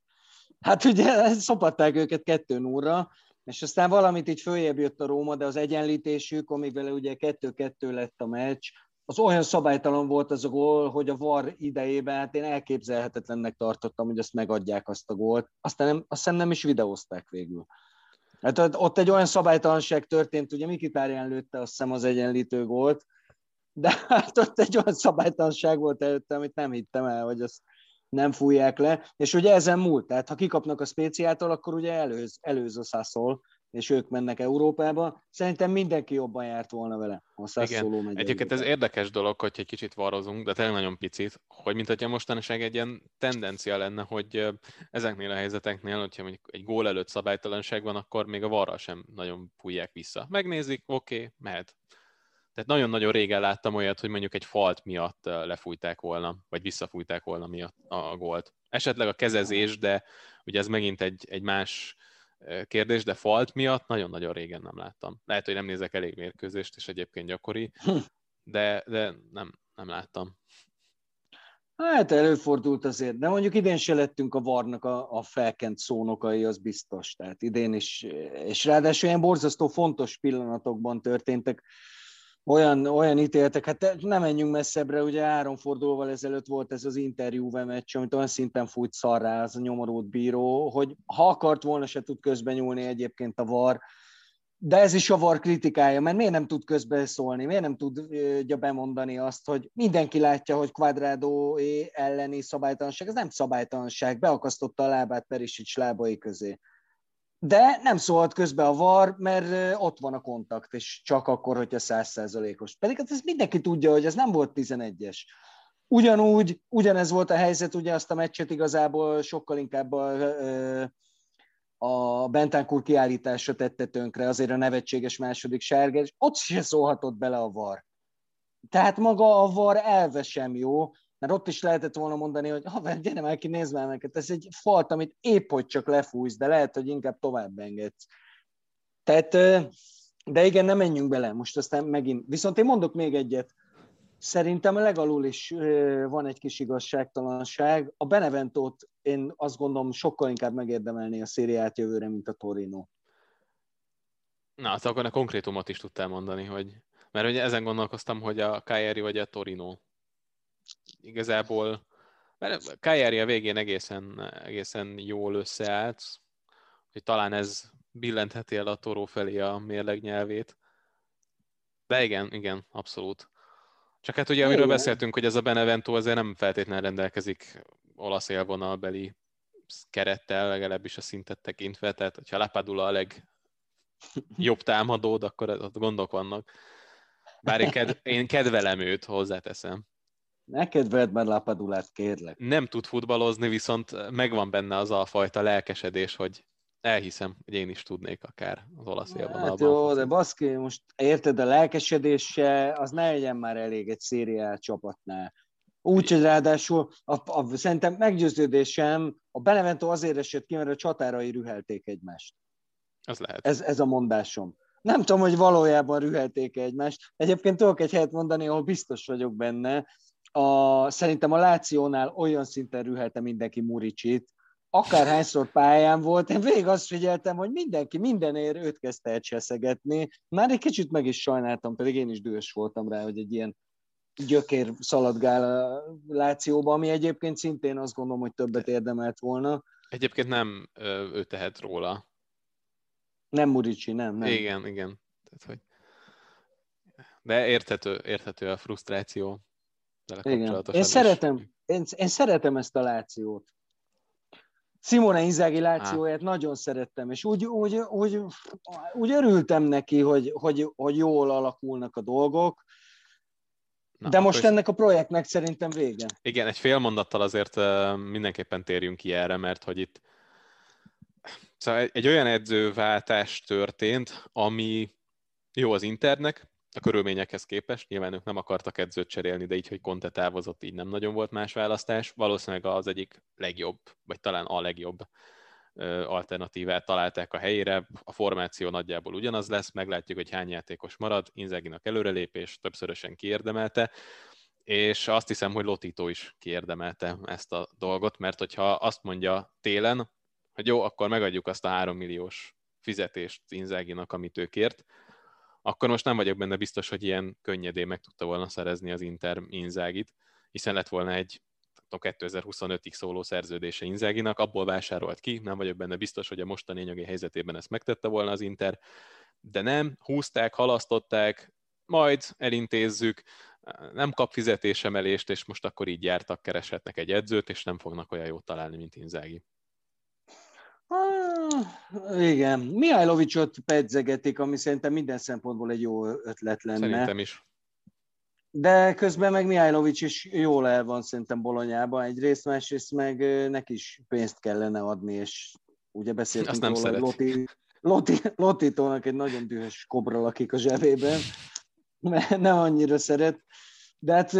Hát ugye szopatták őket kettő óra, és aztán valamit így följebb jött a Róma, de az egyenlítésük, amíg vele ugye kettő-kettő lett a meccs, az olyan szabálytalan volt az a gól, hogy a VAR idejében, hát én elképzelhetetlennek tartottam, hogy azt megadják azt a gólt. Aztán nem, azt hiszem nem is videózták végül. Hát ott egy olyan szabálytalanság történt, ugye Mikitárján lőtte azt hiszem az egyenlítő gólt, de hát ott egy olyan szabálytalanság volt előtte, amit nem hittem el, hogy azt nem fújják le, és ugye ezen múlt, tehát ha kikapnak a speciáltól, akkor ugye előz, előz a Sassol, és ők mennek Európába. Szerintem mindenki jobban járt volna vele, a Sassuolo megy. Egyébként ez érdekes dolog, hogy egy kicsit varozunk, de tényleg nagyon picit, hogy mint hogyha mostanság egy ilyen tendencia lenne, hogy ezeknél a helyzeteknél, hogyha mondjuk egy gól előtt szabálytalanság van, akkor még a varra sem nagyon fújják vissza. Megnézik, oké, okay, mehet. Tehát nagyon-nagyon régen láttam olyat, hogy mondjuk egy falt miatt lefújták volna, vagy visszafújták volna miatt a gólt. Esetleg a kezezés, de ugye ez megint egy, egy más kérdés, de falt miatt nagyon-nagyon régen nem láttam. Lehet, hogy nem nézek elég mérkőzést, és egyébként gyakori, hm. de, de nem, nem láttam. Hát előfordult azért, de mondjuk idén se lettünk a varnak a, a felkent szónokai, az biztos. Tehát idén is, és ráadásul ilyen borzasztó fontos pillanatokban történtek olyan, olyan ítéltek, hát nem menjünk messzebbre, ugye három fordulóval ezelőtt volt ez az interjú meccs, amit olyan szinten fújt szarrá az a nyomorult bíró, hogy ha akart volna, se tud közben nyúlni egyébként a VAR, de ez is a VAR kritikája, mert miért nem tud közbeszólni, miért nem tudja bemondani azt, hogy mindenki látja, hogy Quadrado elleni szabálytalanság, ez nem szabálytalanság, beakasztotta a lábát Perisic lábai közé de nem szólhat közbe a VAR, mert ott van a kontakt, és csak akkor, hogyha százszerzalékos. Pedig hát ez mindenki tudja, hogy ez nem volt 11-es. Ugyanúgy, ugyanez volt a helyzet, ugye azt a meccset igazából sokkal inkább a, a Bentancur kiállításra tette tönkre, azért a nevetséges második sárga, és ott se szólhatott bele a VAR. Tehát maga a VAR elve sem jó, mert ott is lehetett volna mondani, hogy haver, gyere már ki, nézd már neked, ez egy falt, amit épp hogy csak lefújsz, de lehet, hogy inkább tovább engedsz. Tehát, de igen, nem menjünk bele, most aztán megint. Viszont én mondok még egyet. Szerintem legalul is van egy kis igazságtalanság. A Beneventót én azt gondolom sokkal inkább megérdemelné a szériát jövőre, mint a Torino. Na, hát akkor a konkrétumot is tudtál mondani, hogy mert ugye ezen gondolkoztam, hogy a Cagliari vagy a Torino igazából, mert Kajeri a végén egészen, egészen jól összeállt, hogy talán ez billentheti el a Toró felé a mérleg nyelvét. De igen, igen, abszolút. Csak hát ugye, amiről beszéltünk, hogy ez a Benevento azért nem feltétlenül rendelkezik olasz élvonalbeli kerettel, legalábbis a szintet tekintve, tehát hogyha Lapadula a legjobb támadód, akkor ott gondok vannak. Bár én, kedv- én kedvelem őt, hozzáteszem. Neked vedd már Lapadulát, kérlek. Nem tud futballozni, viszont megvan benne az a fajta lelkesedés, hogy elhiszem, hogy én is tudnék akár az olasz élvonalban. Hát jó, de baszki, most érted, a lelkesedése, az ne legyen már elég egy szériál csapatnál. Úgy, hogy ráadásul a, a, szerintem meggyőződésem, a Benevento azért esett ki, mert a csatárai rühelték egymást. Ez lehet. Ez, ez a mondásom. Nem tudom, hogy valójában rühelték egymást. Egyébként tudok egy helyet mondani, ahol biztos vagyok benne. A, szerintem a Lációnál olyan szinten rühelte mindenki Muricsit, akárhányszor pályán volt, én végig azt figyeltem, hogy mindenki mindenért őt kezdte el cseszegetni. Már egy kicsit meg is sajnáltam, pedig én is dühös voltam rá, hogy egy ilyen gyökér szaladgál a Lációba, ami egyébként szintén azt gondolom, hogy többet érdemelt volna. Egyébként nem ő tehet róla. Nem Murici, nem, nem. Igen, igen. Tehát, hogy... De érthető, érthető a frusztráció. Igen. Én szeretem, én, én szeretem ezt a Lációt. Simone Inzaghi lációját nagyon szerettem, és úgy, úgy, úgy, úgy örültem neki, hogy, hogy, hogy jól alakulnak a dolgok, Na, de most ennek a projektnek szerintem vége. Igen, egy fél mondattal azért mindenképpen térjünk ki erre, mert hogy itt szóval egy, egy olyan edzőváltás történt, ami jó az internek, a körülményekhez képest. Nyilván ők nem akartak edzőt cserélni, de így, hogy Conte távozott, így nem nagyon volt más választás. Valószínűleg az egyik legjobb, vagy talán a legjobb alternatívát találták a helyére. A formáció nagyjából ugyanaz lesz, meglátjuk, hogy hány játékos marad. Inzeginak előrelépés, többszörösen kiérdemelte, és azt hiszem, hogy Lotito is kiérdemelte ezt a dolgot, mert hogyha azt mondja télen, hogy jó, akkor megadjuk azt a három milliós fizetést Inzeginak, amit ő kért, akkor most nem vagyok benne biztos, hogy ilyen könnyedén meg tudta volna szerezni az Inter Inzágit, hiszen lett volna egy a 2025-ig szóló szerződése Inzáginak, abból vásárolt ki, nem vagyok benne biztos, hogy a mostani anyagi helyzetében ezt megtette volna az Inter, de nem, húzták, halasztották, majd elintézzük, nem kap fizetésemelést, és most akkor így jártak, kereshetnek egy edzőt, és nem fognak olyan jót találni, mint Inzági. Igen, Mihajlovicsot pedzegetik, ami szerintem minden szempontból egy jó ötlet lenne. Szerintem is. De közben meg Mihajlovics is jól el van szerintem Bolonyában egyrészt, másrészt meg neki is pénzt kellene adni, és ugye beszéltünk Azt nem róla, hogy Loti, Loti, Lotitónak egy nagyon dühös kobra lakik a zsebében, mert nem annyira szeret. De hát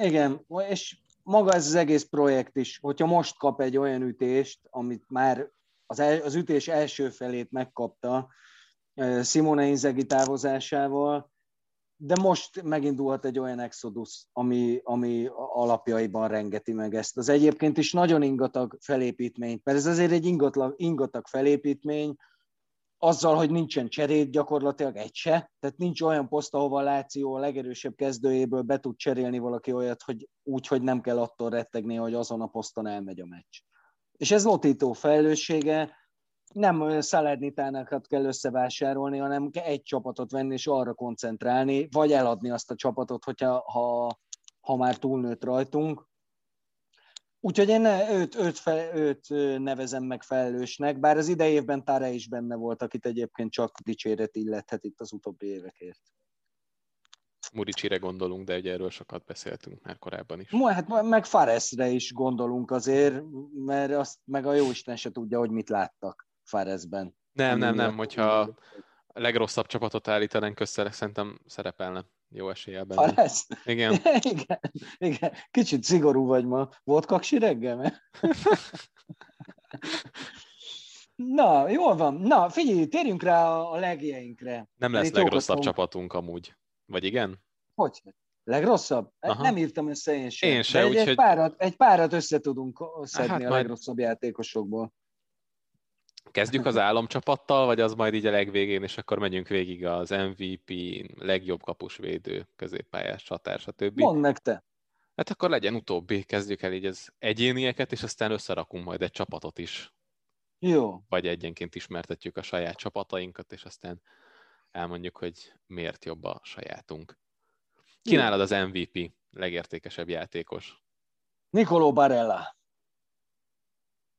igen, és maga ez az egész projekt is, hogyha most kap egy olyan ütést, amit már az, el, az ütés első felét megkapta Simone Inzaghi távozásával, de most megindulhat egy olyan exodus, ami, ami alapjaiban rengeti meg ezt. Az egyébként is nagyon ingatag felépítmény, mert ez azért egy ingatag, ingatag felépítmény, azzal, hogy nincsen cserét gyakorlatilag egy se, tehát nincs olyan poszt, ahova Láció a legerősebb kezdőjéből be tud cserélni valaki olyat, hogy úgy, hogy nem kell attól rettegni, hogy azon a poszton elmegy a meccs. És ez Lotító felelőssége, nem Szalernitánákat kell összevásárolni, hanem egy csapatot venni és arra koncentrálni, vagy eladni azt a csapatot, hogyha, ha, ha már túlnőtt rajtunk. Úgyhogy én őt, őt, fe, őt nevezem meg felelősnek, bár az idei évben Tare is benne volt, akit egyébként csak dicséret illethet itt az utóbbi évekért. Muricsire gondolunk, de ugye erről sokat beszéltünk már korábban is. Hát meg Faresre is gondolunk azért, mert azt meg a jóisten se tudja, hogy mit láttak Faresben. Nem, nem, nem, hogyha a legrosszabb csapatot állítanánk össze, szerintem szerepelne jó eséllyel benne. Fares? Igen. igen. Igen. Kicsit szigorú vagy ma. Volt kaksi reggel? Na, jól van. Na, figyelj, térjünk rá a legjeinkre. Nem lesz legrosszabb csapatunk amúgy. Vagy igen? Hogy? Legrosszabb? Aha. Nem írtam össze én sem. Én sem, egy, egy, párat, egy párat össze tudunk szedni hát a majd... legrosszabb játékosokból. Kezdjük az álomcsapattal, vagy az majd így a legvégén, és akkor megyünk végig az MVP, legjobb kapusvédő, középpályás csatár, stb. Mondd meg te. Hát akkor legyen utóbbi, kezdjük el így az egyénieket, és aztán összerakunk majd egy csapatot is. Jó. Vagy egyenként ismertetjük a saját csapatainkat, és aztán elmondjuk, hogy miért jobb a sajátunk. Kínálod az MVP, legértékesebb játékos? Nicolò Barella.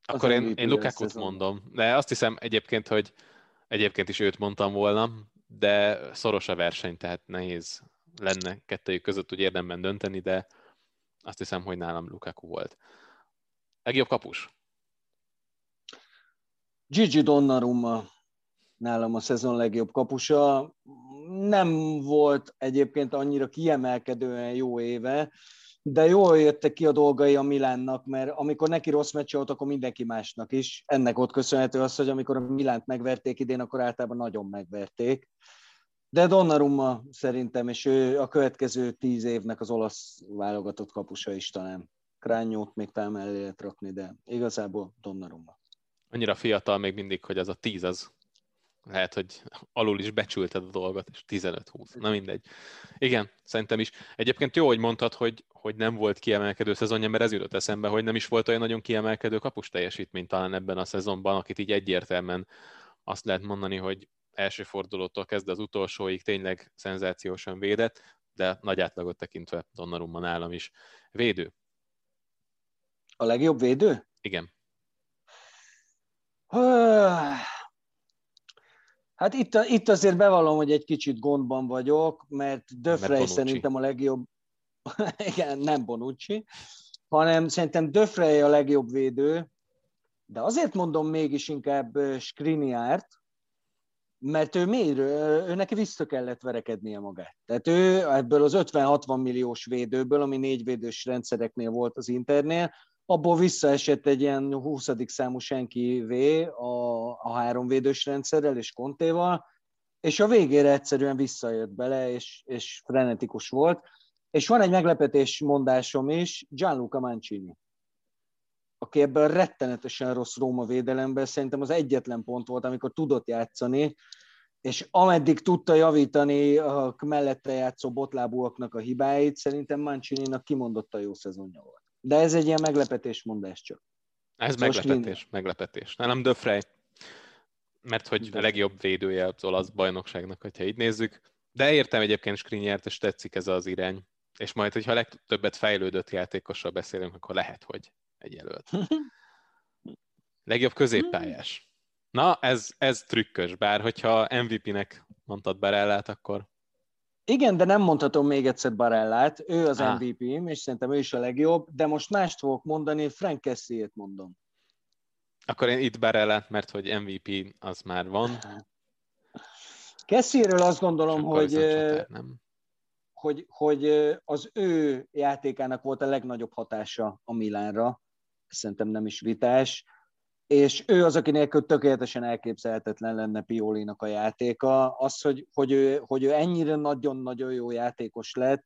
Akkor én, én Lukaku-t mondom, de azt hiszem egyébként, hogy egyébként is őt mondtam volna, de szoros a verseny, tehát nehéz lenne kettőjük között úgy érdemben dönteni, de azt hiszem, hogy nálam Lukaku volt. Legjobb kapus? Gigi Donnarumma nálam a szezon legjobb kapusa. Nem volt egyébként annyira kiemelkedően jó éve, de jól jöttek ki a dolgai a Milánnak, mert amikor neki rossz meccs volt, akkor mindenki másnak is. Ennek ott köszönhető az, hogy amikor a Milánt megverték idén, akkor általában nagyon megverték. De Donnarumma szerintem, és ő a következő tíz évnek az olasz válogatott kapusa is talán. Krányót még talán mellé lehet rakni, de igazából Donnarumma. Annyira fiatal még mindig, hogy az a tíz az lehet, hogy alul is becsülted a dolgot, és 15-20, na mindegy. Igen, szerintem is. Egyébként jó, hogy mondtad, hogy, hogy nem volt kiemelkedő szezonja, mert ez jutott eszembe, hogy nem is volt olyan nagyon kiemelkedő kapus teljesítmény talán ebben a szezonban, akit így egyértelműen azt lehet mondani, hogy első fordulótól kezdve az utolsóig tényleg szenzációsan védett, de nagy átlagot tekintve Donnarumma nálam is. Védő. A legjobb védő? Igen. Hát itt, itt azért bevallom, hogy egy kicsit gondban vagyok, mert Döfrey szerintem a legjobb, igen, nem Bonucci, hanem szerintem Döfrey a legjobb védő, de azért mondom mégis inkább Skriniárt, mert ő miért? Ő neki vissza kellett verekednie magát. Tehát ő ebből az 50-60 milliós védőből, ami négy védős rendszereknél volt az Internél, abból visszaesett egy ilyen 20. számú senki V a, a három védős rendszerrel és Kontéval, és a végére egyszerűen visszajött bele, és, és frenetikus volt. És van egy meglepetés mondásom is, Gianluca Mancini, aki ebben rettenetesen rossz Róma védelemben szerintem az egyetlen pont volt, amikor tudott játszani, és ameddig tudta javítani a mellette játszó botlábúaknak a hibáit, szerintem Mancini-nak kimondott a jó szezonja volt. De ez egy ilyen meglepetés mondás csak. Ez szóval meglepetés, mind... meglepetés. Nem Döfrej, mert hogy a legjobb védője az olasz bajnokságnak, hogyha így nézzük. De értem egyébként Skriniert, és tetszik ez az irány. És majd, hogyha a legtöbbet fejlődött játékossal beszélünk, akkor lehet, hogy egy jelölt. Legjobb középpályás. Na, ez, ez trükkös, bár hogyha MVP-nek mondtad Barellát, akkor igen, de nem mondhatom még egyszer Barellát, ő az ah. MVP-m, és szerintem ő is a legjobb, de most mást fogok mondani, Frank Kessiét mondom. Akkor én itt Barellát, mert hogy MVP az már van. Kessiéről azt gondolom, hogy, csatár, nem? hogy, hogy az ő játékának volt a legnagyobb hatása a Milánra, szerintem nem is vitás és ő az, aki nélkül tökéletesen elképzelhetetlen lenne Piolinak a játéka. Az, hogy, hogy, ő, hogy ő ennyire nagyon-nagyon jó játékos lett,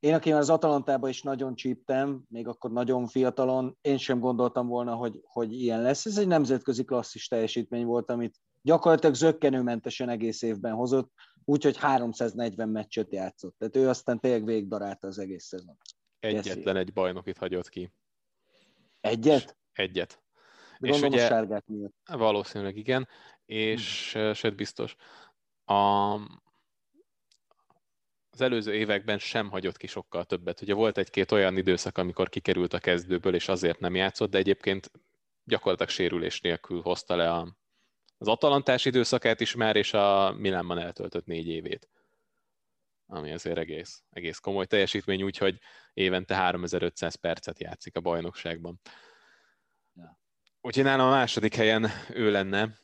én, aki már az Atalantában is nagyon csíptem, még akkor nagyon fiatalon, én sem gondoltam volna, hogy, hogy ilyen lesz. Ez egy nemzetközi klasszis teljesítmény volt, amit gyakorlatilag zöggenőmentesen egész évben hozott, úgyhogy 340 meccset játszott. Tehát ő aztán tényleg végigdarálta az egész szezon. Egyetlen egy bajnokit hagyott ki. Egyet? Egyet. És ugye, a sárgák miatt. Valószínűleg igen, és hmm. sőt biztos. A, az előző években sem hagyott ki sokkal többet. Ugye volt egy-két olyan időszak, amikor kikerült a kezdőből, és azért nem játszott, de egyébként gyakorlatilag sérülés nélkül hozta le a, az atalantás időszakát is már, és a Milánban eltöltött négy évét. Ami azért egész, egész komoly teljesítmény, úgyhogy évente 3500 percet játszik a bajnokságban. Úgyhogy nálam a második helyen ő lenne,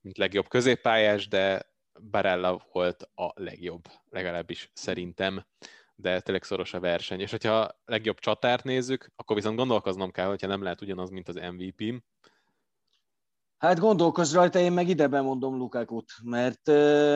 mint legjobb középpályás, de Barella volt a legjobb, legalábbis szerintem, de tényleg szoros a verseny. És hogyha a legjobb csatárt nézzük, akkor viszont gondolkoznom kell, hogyha nem lehet ugyanaz, mint az MVP-m. Hát gondolkozz rajta, én meg ide bemondom Lukakut, mert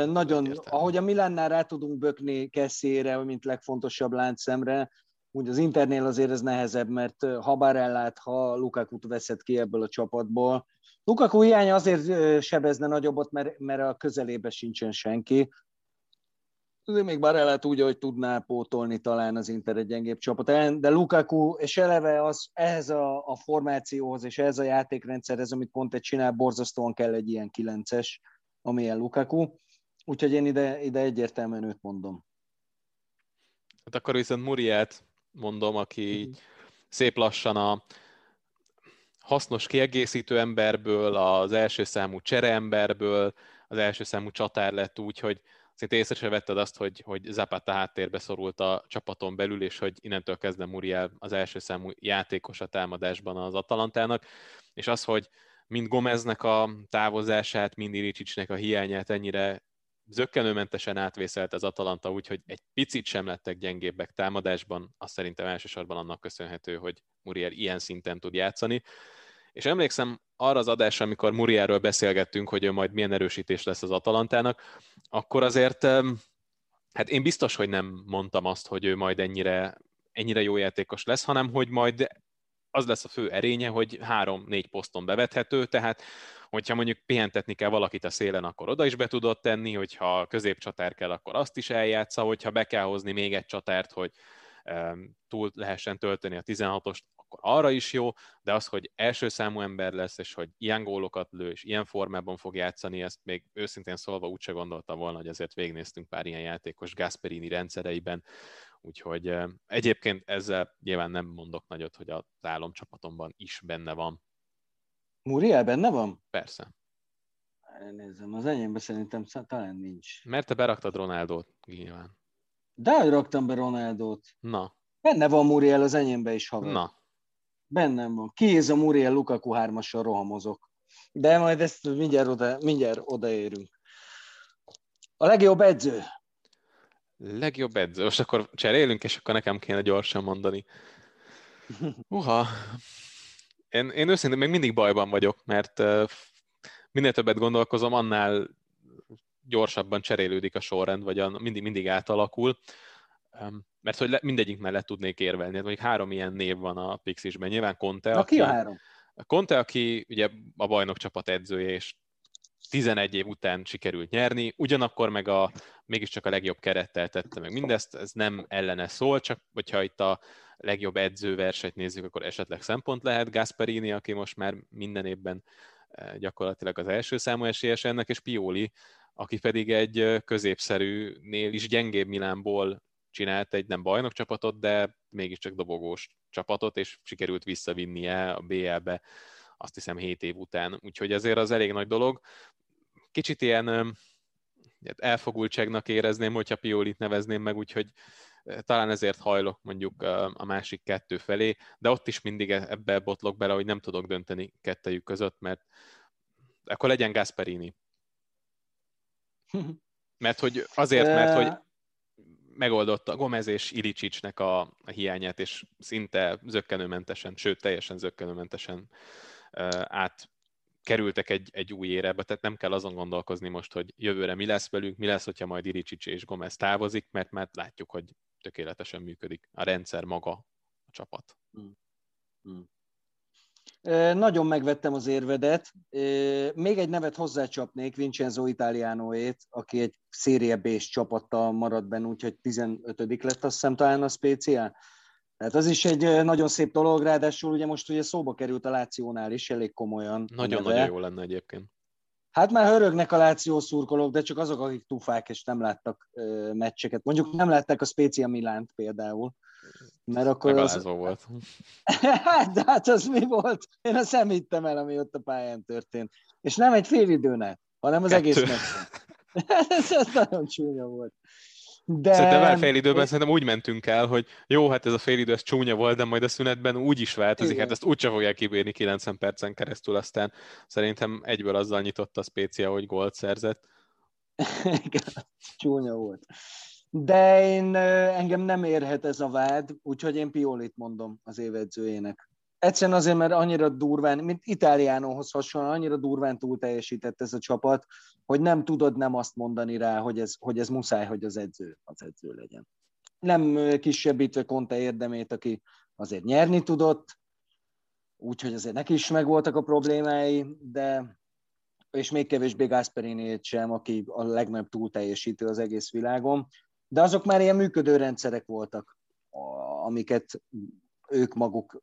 nagyon, Értem. ahogy a Milánnál rá tudunk bökni Kessiére, mint legfontosabb láncszemre, úgy az Internél azért ez nehezebb, mert ha Barellát, ha Lukaku veszed ki ebből a csapatból, Lukaku hiánya azért sebezne nagyobbat, mert, mert a közelébe sincsen senki. De még Barellát úgy, hogy tudná pótolni talán az Inter egy gyengébb csapat de Lukaku, és eleve az, ehhez a, a formációhoz és ehhez a játékrendszerhez, amit pont egy csinál, borzasztóan kell egy ilyen kilences, amilyen Lukaku. Úgyhogy én ide, ide egyértelműen őt mondom. Hát akkor viszont Muriát mondom, aki uh-huh. szép lassan a hasznos kiegészítő emberből, az első számú csereemberből, az első számú csatár lett úgy, hogy szinte észre se vetted azt, hogy, hogy Zapata háttérbe szorult a csapaton belül, és hogy innentől kezdve Muriel az első számú játékos a támadásban az Atalantának, és az, hogy mind Gomeznek a távozását, mind Iricsicsnek a hiányát ennyire zöggenőmentesen átvészelt az Atalanta, úgyhogy egy picit sem lettek gyengébbek támadásban, azt szerintem elsősorban annak köszönhető, hogy Muriel ilyen szinten tud játszani. És emlékszem arra az adásra, amikor Murielről beszélgettünk, hogy ő majd milyen erősítés lesz az Atalantának, akkor azért hát én biztos, hogy nem mondtam azt, hogy ő majd ennyire, ennyire jó játékos lesz, hanem hogy majd az lesz a fő erénye, hogy három-négy poszton bevethető, tehát hogyha mondjuk pihentetni kell valakit a szélen, akkor oda is be tudod tenni, hogyha középcsatár kell, akkor azt is eljátsza, hogyha be kell hozni még egy csatárt, hogy túl lehessen tölteni a 16-ost, akkor arra is jó, de az, hogy első számú ember lesz, és hogy ilyen gólokat lő, és ilyen formában fog játszani, ezt még őszintén szólva úgyse gondoltam volna, hogy azért végnéztünk pár ilyen játékos Gasperini rendszereiben, úgyhogy egyébként ezzel nyilván nem mondok nagyot, hogy az álomcsapatomban is benne van. Muriel benne van? Persze. Nézzem, az enyémben szerintem talán nincs. Mert te beraktad Ronaldot, nyilván. De hogy raktam be Ronaldot. Na. Benne van Muriel az enyémbe is, haver. Na. Bennem van. Kiéz a Muriel Lukaku hármassal rohamozok. De majd ezt mindjárt, oda, mindjárt odaérünk. A legjobb edző. Legjobb edző. Most akkor cserélünk, és akkor nekem kéne gyorsan mondani. Uha. Én, én őszintén még mindig bajban vagyok, mert minél többet gondolkozom, annál gyorsabban cserélődik a sorrend, vagy a, mindig, mindig átalakul. Mert hogy le, mindegyik mellett tudnék érvelni. Hát mondjuk három ilyen név van a Pixisben. Nyilván Conte, Na, aki, ki a három? Conte, aki ugye a bajnok csapat edzője, és 11 év után sikerült nyerni, ugyanakkor meg a, mégiscsak a legjobb kerettel tette meg mindezt, ez nem ellene szól, csak hogyha itt a legjobb edzőverset nézzük, akkor esetleg szempont lehet Gasperini, aki most már minden évben eh, gyakorlatilag az első számú esélyes ennek, és Pioli, aki pedig egy eh, középszerűnél is gyengébb Milánból csinált egy nem bajnok csapatot, de mégiscsak dobogós csapatot, és sikerült visszavinnie a BL-be azt hiszem 7 év után. Úgyhogy azért az elég nagy dolog. Kicsit ilyen elfogultságnak érezném, hogyha Piolit nevezném meg, úgyhogy talán ezért hajlok mondjuk a másik kettő felé, de ott is mindig e-, ebbe botlok bele, hogy nem tudok dönteni kettejük között, mert akkor legyen Gasperini. Mert hogy azért, mert hogy megoldotta Gomez és Ilicicsnek a, a hiányát, és szinte zöggenőmentesen, sőt teljesen zöggenőmentesen át kerültek egy, egy új érába, tehát nem kell azon gondolkozni most, hogy jövőre mi lesz velük, mi lesz, hogyha majd Iricsics és Gomez távozik, mert már látjuk, hogy tökéletesen működik a rendszer maga, a csapat. Hmm. Hmm. Nagyon megvettem az érvedet. Még egy nevet hozzácsapnék, Vincenzo Italianoét, aki egy Serie b csapattal maradt benne, úgyhogy 15 lett, azt hiszem talán a speciál. Tehát az is egy nagyon szép dolog, ráadásul ugye most ugye szóba került a Lációnál is elég komolyan. Nagyon-nagyon jó lenne egyébként. Hát már hörögnek a Láció szurkolók, de csak azok, akik tufák és nem láttak ö, meccseket. Mondjuk nem látták a Spezia Milánt például. Mert akkor az... volt. hát, de hát az mi volt? Én azt nem hittem el, ami ott a pályán történt. És nem egy fél időnek, hanem az Kettő. egész meccs. ez, ez nagyon csúnya volt. De... Szerintem már fél időben szerintem úgy mentünk el, hogy jó, hát ez a fél idő, ez csúnya volt, de majd a szünetben úgy is változik, Igen. hát ezt úgyse fogják kibírni 90 percen keresztül, aztán szerintem egyből azzal nyitott a spécia, hogy gólt szerzett. Csúnya volt. De én, engem nem érhet ez a vád, úgyhogy én Piolit mondom az évedzőjének. Egyszerűen azért, mert annyira durván, mint Itáliánóhoz hasonlóan, annyira durván túl teljesített ez a csapat, hogy nem tudod nem azt mondani rá, hogy ez, hogy ez muszáj, hogy az edző az edző legyen. Nem kisebbítve Conte érdemét, aki azért nyerni tudott, úgyhogy azért neki is megvoltak a problémái, de és még kevésbé Gasperini sem, aki a legnagyobb túlteljesítő az egész világon. De azok már ilyen működő rendszerek voltak, amiket ők maguk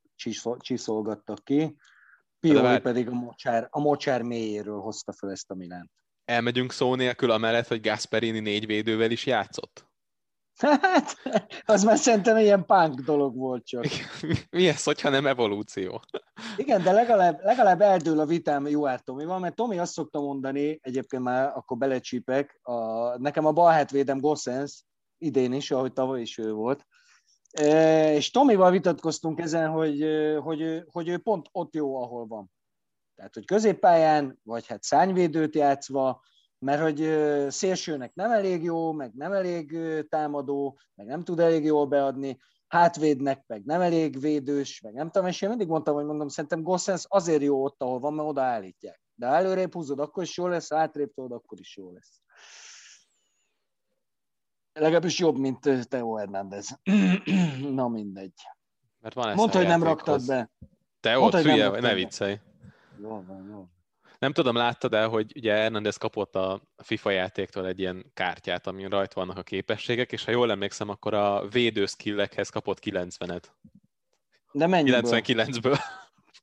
csiszolgattak ki. Pioli pedig a mocsár, a mocsár mélyéről hozta fel ezt a Milánt. Elmegyünk szó nélkül amellett, hogy Gasperini négy védővel is játszott? Hát, az már szerintem ilyen punk dolog volt csak. Mi ez, hogyha nem evolúció? Igen, de legalább, legalább eldől a vitám jó Tomival, mert Tomi azt szokta mondani, egyébként már akkor belecsípek, a, nekem a bal hátvédem Gossens, idén is, ahogy tavaly is ő volt, és Tomival vitatkoztunk ezen, hogy, hogy, hogy ő pont ott jó, ahol van. Tehát, hogy középpályán, vagy hát szányvédőt játszva, mert hogy szélsőnek nem elég jó, meg nem elég támadó, meg nem tud elég jól beadni, hátvédnek meg nem elég védős, meg nem tudom, és én mindig mondtam, hogy mondom, szerintem Gossens azért jó ott, ahol van, mert oda állítják. De előrébb húzod, akkor is jó lesz, hátrébb tudod, akkor is jó lesz. Legalábbis jobb, mint Teo Hernández. Na mindegy. Mert van Mondta, hogy nem raktad be. Te ott hülye, ne viccelj. Jó van, jó. Nem tudom, láttad el, hogy ugye Hernandez kapott a FIFA játéktól egy ilyen kártyát, amin rajta vannak a képességek, és ha jól emlékszem, akkor a védő skillekhez kapott 90-et. De mennyiből? 99-ből.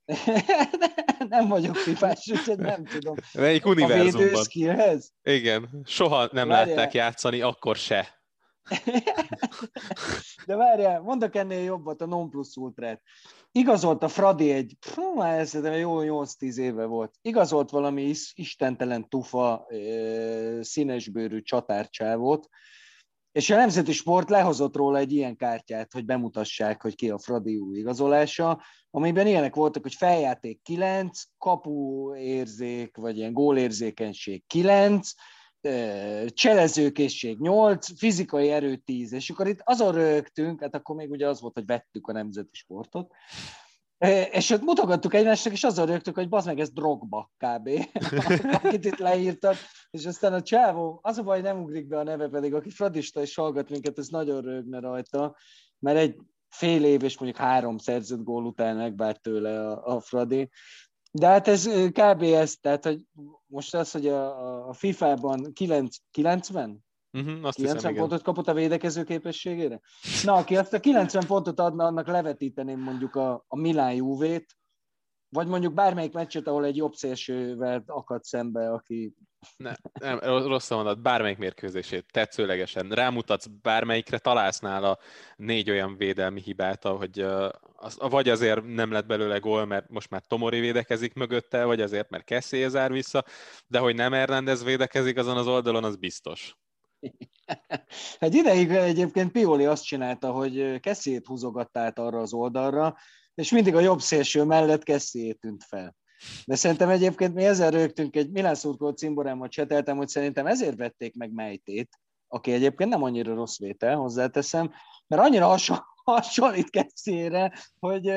nem vagyok fifás, úgyhogy nem tudom. Melyik univerzumban? A védő skillhez? Igen, soha nem Várjál. látták játszani, akkor se. De várjál, mondok ennél jobbat, a non plus ultrát. Igazolt a Fradi egy, fú, már ez jó 8-10 éve volt, igazolt valami is, istentelen tufa színesbőrű csatárcsávot, és a Nemzeti Sport lehozott róla egy ilyen kártyát, hogy bemutassák, hogy ki a Fradi új igazolása, amiben ilyenek voltak, hogy feljáték 9, kapuérzék, vagy ilyen gólérzékenység 9, cselezőkészség 8, fizikai erő 10, és akkor itt azon rögtünk, hát akkor még ugye az volt, hogy vettük a nemzeti sportot, és ott mutogattuk egymásnak, és azon rögtük, hogy bazd meg, ez drogba kb. akit itt leírtak, és aztán a csávó, az a baj, nem ugrik be a neve, pedig aki fradista és hallgat minket, ez nagyon rögne rajta, mert egy fél év és mondjuk három szerzett gól után megvárt tőle a, a Fradi, de hát ez kb. ez, tehát hogy most az, hogy a, a FIFA-ban 9, 90? Uh-huh, azt 90 hiszem, pontot igen. kapott a védekező képességére? Na, aki azt a 90 pontot adna, annak levetíteném mondjuk a, a Milán Juve-t, vagy mondjuk bármelyik meccset, ahol egy jobb szélsővel akad szembe, aki... Ne, nem, rossz mondat, bármelyik mérkőzését, tetszőlegesen. Rámutatsz bármelyikre, találsz nála négy olyan védelmi hibát, hogy az, vagy azért nem lett belőle gól, mert most már Tomori védekezik mögötte, vagy azért, mert Kessé zár vissza, de hogy nem Hernández védekezik azon az oldalon, az biztos. Egy ideig egyébként Pioli azt csinálta, hogy Kessiét húzogatta át arra az oldalra, és mindig a jobb szélső mellett Kessiét tűnt fel. De szerintem egyébként mi ezzel rögtünk, egy Milán szurkoló cimborámmal cseteltem, hogy szerintem ezért vették meg Mejtét, aki egyébként nem annyira rossz vétel, hozzáteszem, mert annyira hasonló, hasonlít Kessiére, hogy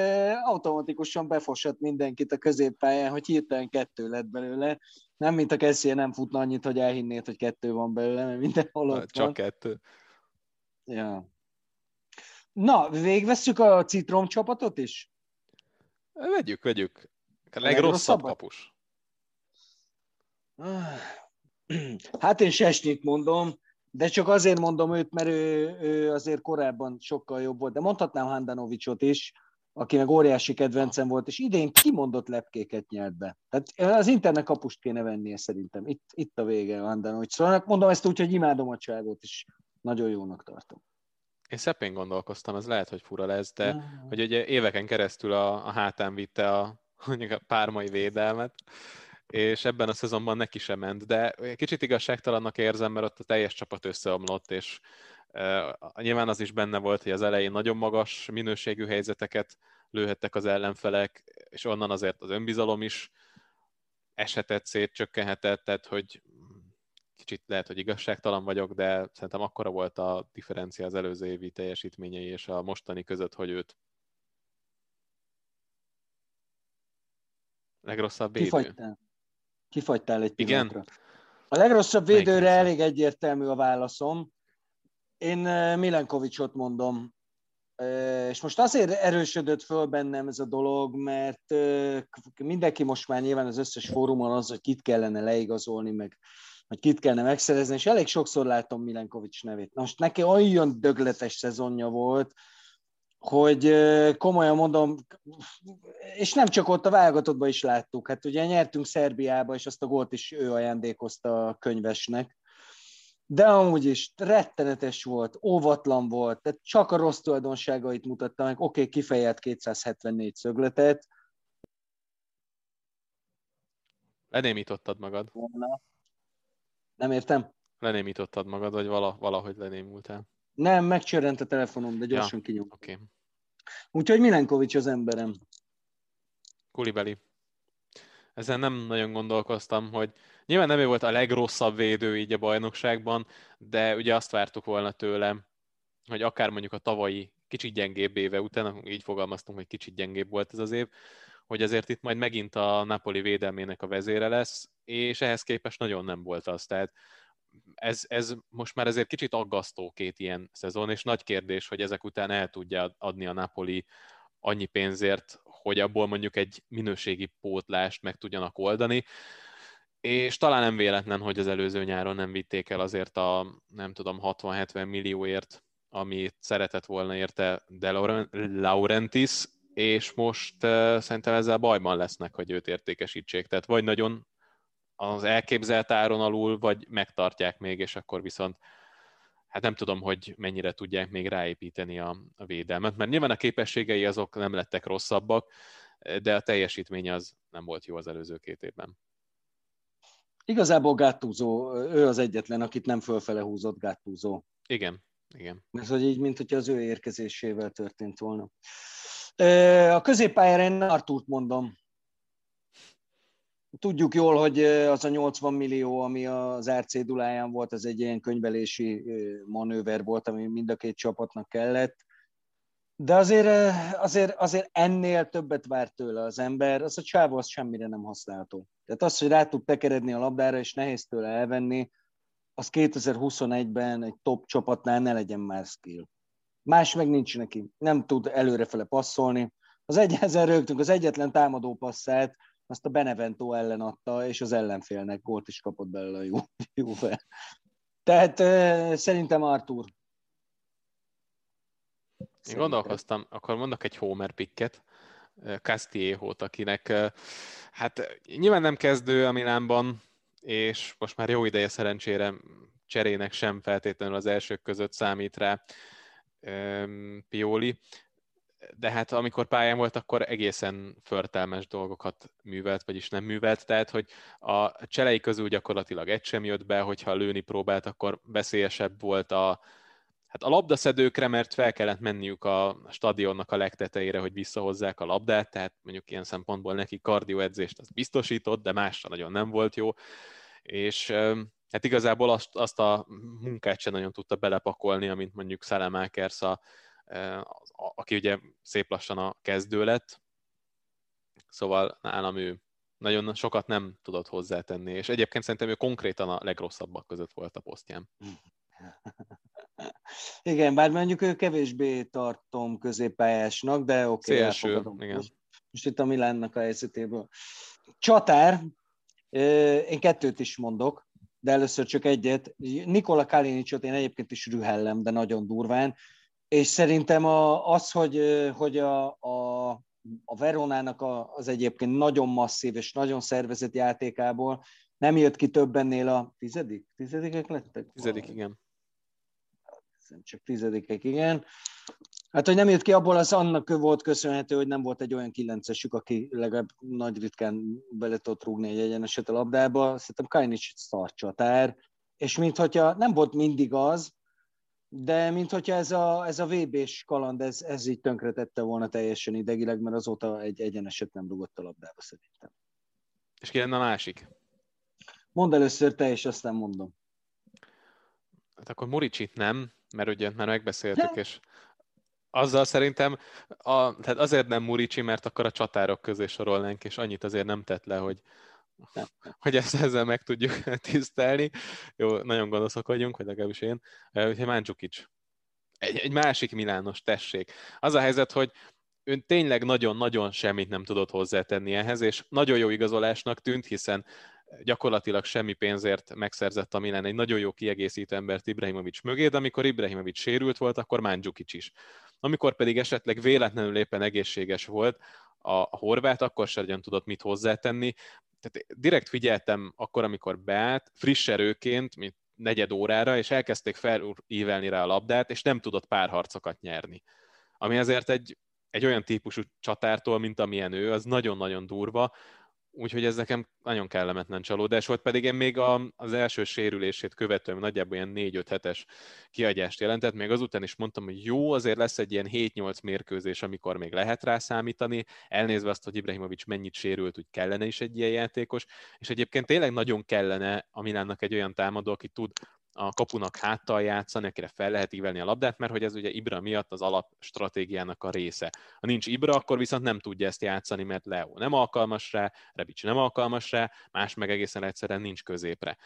automatikusan befosott mindenkit a középpályán, hogy hirtelen kettő lett belőle. Nem, mint a Kessié nem futna annyit, hogy elhinnéd, hogy kettő van belőle, mert mindenhol ott Csak van. kettő. Ja. Na, végvesszük a Citrom csapatot is? Vegyük, vegyük. A legrosszabb kapus. Hát én Sesnyit mondom, de csak azért mondom őt, mert ő, ő azért korábban sokkal jobb volt. De mondhatnám Handanovicsot is, aki meg óriási kedvencem volt, és idén kimondott lepkéket nyert be. Tehát az internet kapust kéne vennie szerintem. Itt, itt a vége a Handanovics. Szóval mondom ezt úgy, hogy imádom a cságot, és nagyon jónak tartom. Én szepén gondolkoztam, ez lehet, hogy fura lesz, de uh hogy ugye éveken keresztül a, a hátán vitte a, mondjuk a pármai védelmet, és ebben a szezonban neki sem ment, de kicsit igazságtalannak érzem, mert ott a teljes csapat összeomlott, és uh, nyilván az is benne volt, hogy az elején nagyon magas minőségű helyzeteket lőhettek az ellenfelek, és onnan azért az önbizalom is esetett szét, csökkenhetett, tehát hogy kicsit lehet, hogy igazságtalan vagyok, de szerintem akkora volt a differencia az előző évi teljesítményei és a mostani között, hogy őt legrosszabb védő. Kifagytál. Kifagytál egy pillanatra. Igen? A legrosszabb védőre elég egyértelmű a válaszom. Én Milenkovicsot mondom. És most azért erősödött föl bennem ez a dolog, mert mindenki most már nyilván az összes fórumon az, hogy kit kellene leigazolni, meg hogy kit kellene megszerezni, és elég sokszor látom Milenkovics nevét. Most neki olyan dögletes szezonja volt, hogy komolyan mondom, és nem csak ott a válogatottban is láttuk, hát ugye nyertünk Szerbiába, és azt a gólt is ő ajándékozta a könyvesnek, de amúgy is rettenetes volt, óvatlan volt, tehát csak a rossz tulajdonságait mutatta meg, oké, okay, kifejelt 274 szögletet. Lenémítottad magad. Nem értem? Lenémítottad magad, vagy vala, valahogy lenémultál? Nem, megcsörrent a telefonom, de gyorsan ja, kinyom. Okay. Úgyhogy Milenkovics az emberem. Kulibeli. ezen nem nagyon gondolkoztam, hogy nyilván nem ő volt a legrosszabb védő így a bajnokságban, de ugye azt vártuk volna tőle, hogy akár mondjuk a tavalyi kicsit gyengébb éve után, így fogalmaztunk, hogy kicsit gyengébb volt ez az év, hogy azért itt majd megint a Napoli védelmének a vezére lesz, és ehhez képest nagyon nem volt az. Tehát ez, ez most már ezért kicsit aggasztó két ilyen szezon, és nagy kérdés, hogy ezek után el tudja adni a Napoli annyi pénzért, hogy abból mondjuk egy minőségi pótlást meg tudjanak oldani. És talán nem véletlen, hogy az előző nyáron nem vitték el azért a, nem tudom, 60-70 millióért, amit szeretett volna érte De Laurentis, és most uh, szerintem ezzel bajban lesznek, hogy őt értékesítsék. Tehát vagy nagyon az elképzelt áron alul, vagy megtartják még, és akkor viszont hát nem tudom, hogy mennyire tudják még ráépíteni a, a védelmet, mert nyilván a képességei azok nem lettek rosszabbak, de a teljesítmény az nem volt jó az előző két évben. Igazából Gattuso, ő az egyetlen, akit nem fölfele húzott Gattuso. Igen, igen. Ez hogy így, mint hogy az ő érkezésével történt volna. A középpályára én Artúrt mondom. Tudjuk jól, hogy az a 80 millió, ami az RC duláján volt, az egy ilyen könyvelési manőver volt, ami mind a két csapatnak kellett. De azért, azért, azért ennél többet várt tőle az ember, az a csávó az semmire nem használható. Tehát az, hogy rá tud tekeredni a labdára, és nehéz tőle elvenni, az 2021-ben egy top csapatnál ne legyen már skill. Más meg nincs neki. Nem tud előrefele passzolni. Az egyezer rögtünk, az egyetlen támadó passzát, azt a Benevento ellen adta, és az ellenfélnek gólt is kapott belőle a Juve. Tehát szerintem Artur. Én gondolkoztam, akkor mondok egy Homer picket, Castillejo-t, akinek hát nyilván nem kezdő a Milánban, és most már jó ideje szerencsére cserének sem feltétlenül az elsők között számít rá Pioli, de hát amikor pályán volt, akkor egészen förtelmes dolgokat művelt, vagyis nem művelt, tehát hogy a cselei közül gyakorlatilag egy sem jött be, hogyha lőni próbált, akkor veszélyesebb volt a, hát a labdaszedőkre, mert fel kellett menniük a stadionnak a legtetejére, hogy visszahozzák a labdát, tehát mondjuk ilyen szempontból neki kardioedzést az biztosított, de másra nagyon nem volt jó, és hát igazából azt, azt a munkát sem nagyon tudta belepakolni, amint mondjuk Szelemákersz, a, aki ugye szép lassan a kezdő lett, szóval nálam ő nagyon sokat nem tudott hozzátenni, és egyébként szerintem ő konkrétan a legrosszabbak között volt a posztján. Igen, bár mondjuk ő kevésbé tartom középpályásnak, de oké, okay, Szélső, igen. Most, most itt a Milánnak a helyzetéből. Csatár, én kettőt is mondok, de először csak egyet. Nikola Kalinicsot én egyébként is rühellem, de nagyon durván, és szerintem a, az, hogy, hogy a, a, a Veronának a, az egyébként nagyon masszív és nagyon szervezett játékából nem jött ki több ennél a tizedik? Tizedikek lettek? Tizedik, igen. Csak tizedikek, igen. Hát, hogy nem jött ki abból, az annak volt köszönhető, hogy nem volt egy olyan kilencesük, aki legalább nagy ritkán bele tudott rúgni egy egyeneset a labdába. Szerintem Kajnics szar csatár, és mintha nem volt mindig az, de mintha ez a, ez a VB-s kaland, ez, ez így tönkretette volna teljesen idegileg, mert azóta egy egyeneset nem rugott a labdába szerintem. És ki lenne a másik? Mondd először te, és aztán mondom. Hát akkor Muricsit nem, mert ugye már megbeszéltük, és azzal szerintem a, tehát azért nem Murici, mert akkor a csatárok közé sorolnánk, és annyit azért nem tett le, hogy, hogy ezt ezzel meg tudjuk tisztelni. Jó, nagyon gonoszok vagyunk, vagy legalábbis én. Úgyhogy Máncsukics. Egy, egy másik Milános, tessék. Az a helyzet, hogy ön tényleg nagyon-nagyon semmit nem tudott hozzátenni ehhez, és nagyon jó igazolásnak tűnt, hiszen gyakorlatilag semmi pénzért megszerzett a Milán egy nagyon jó kiegészítő embert Ibrahimovic mögé, de amikor Ibrahimovic sérült volt, akkor Mandzukic is. Amikor pedig esetleg véletlenül éppen egészséges volt, a horvát akkor sem tudott mit hozzátenni. Tehát direkt figyeltem akkor, amikor beállt, friss erőként, mint negyed órára, és elkezdték felívelni rá a labdát, és nem tudott párharcokat nyerni. Ami azért egy, egy olyan típusú csatártól, mint amilyen ő, az nagyon-nagyon durva, Úgyhogy ez nekem nagyon kellemetlen csalódás volt, pedig én még a, az első sérülését követően nagyjából ilyen 4-5 hetes kiagyást jelentett, még azután is mondtam, hogy jó, azért lesz egy ilyen 7-8 mérkőzés, amikor még lehet rá számítani, elnézve azt, hogy Ibrahimovic mennyit sérült, úgy kellene is egy ilyen játékos, és egyébként tényleg nagyon kellene a Milánnak egy olyan támadó, aki tud a kapunak háttal játszani, akire fel lehet ívelni a labdát, mert hogy ez ugye Ibra miatt az alapstratégiának a része. Ha nincs Ibra, akkor viszont nem tudja ezt játszani, mert Leo nem alkalmas rá, Rebic nem alkalmas rá, más meg egészen egyszerűen nincs középre.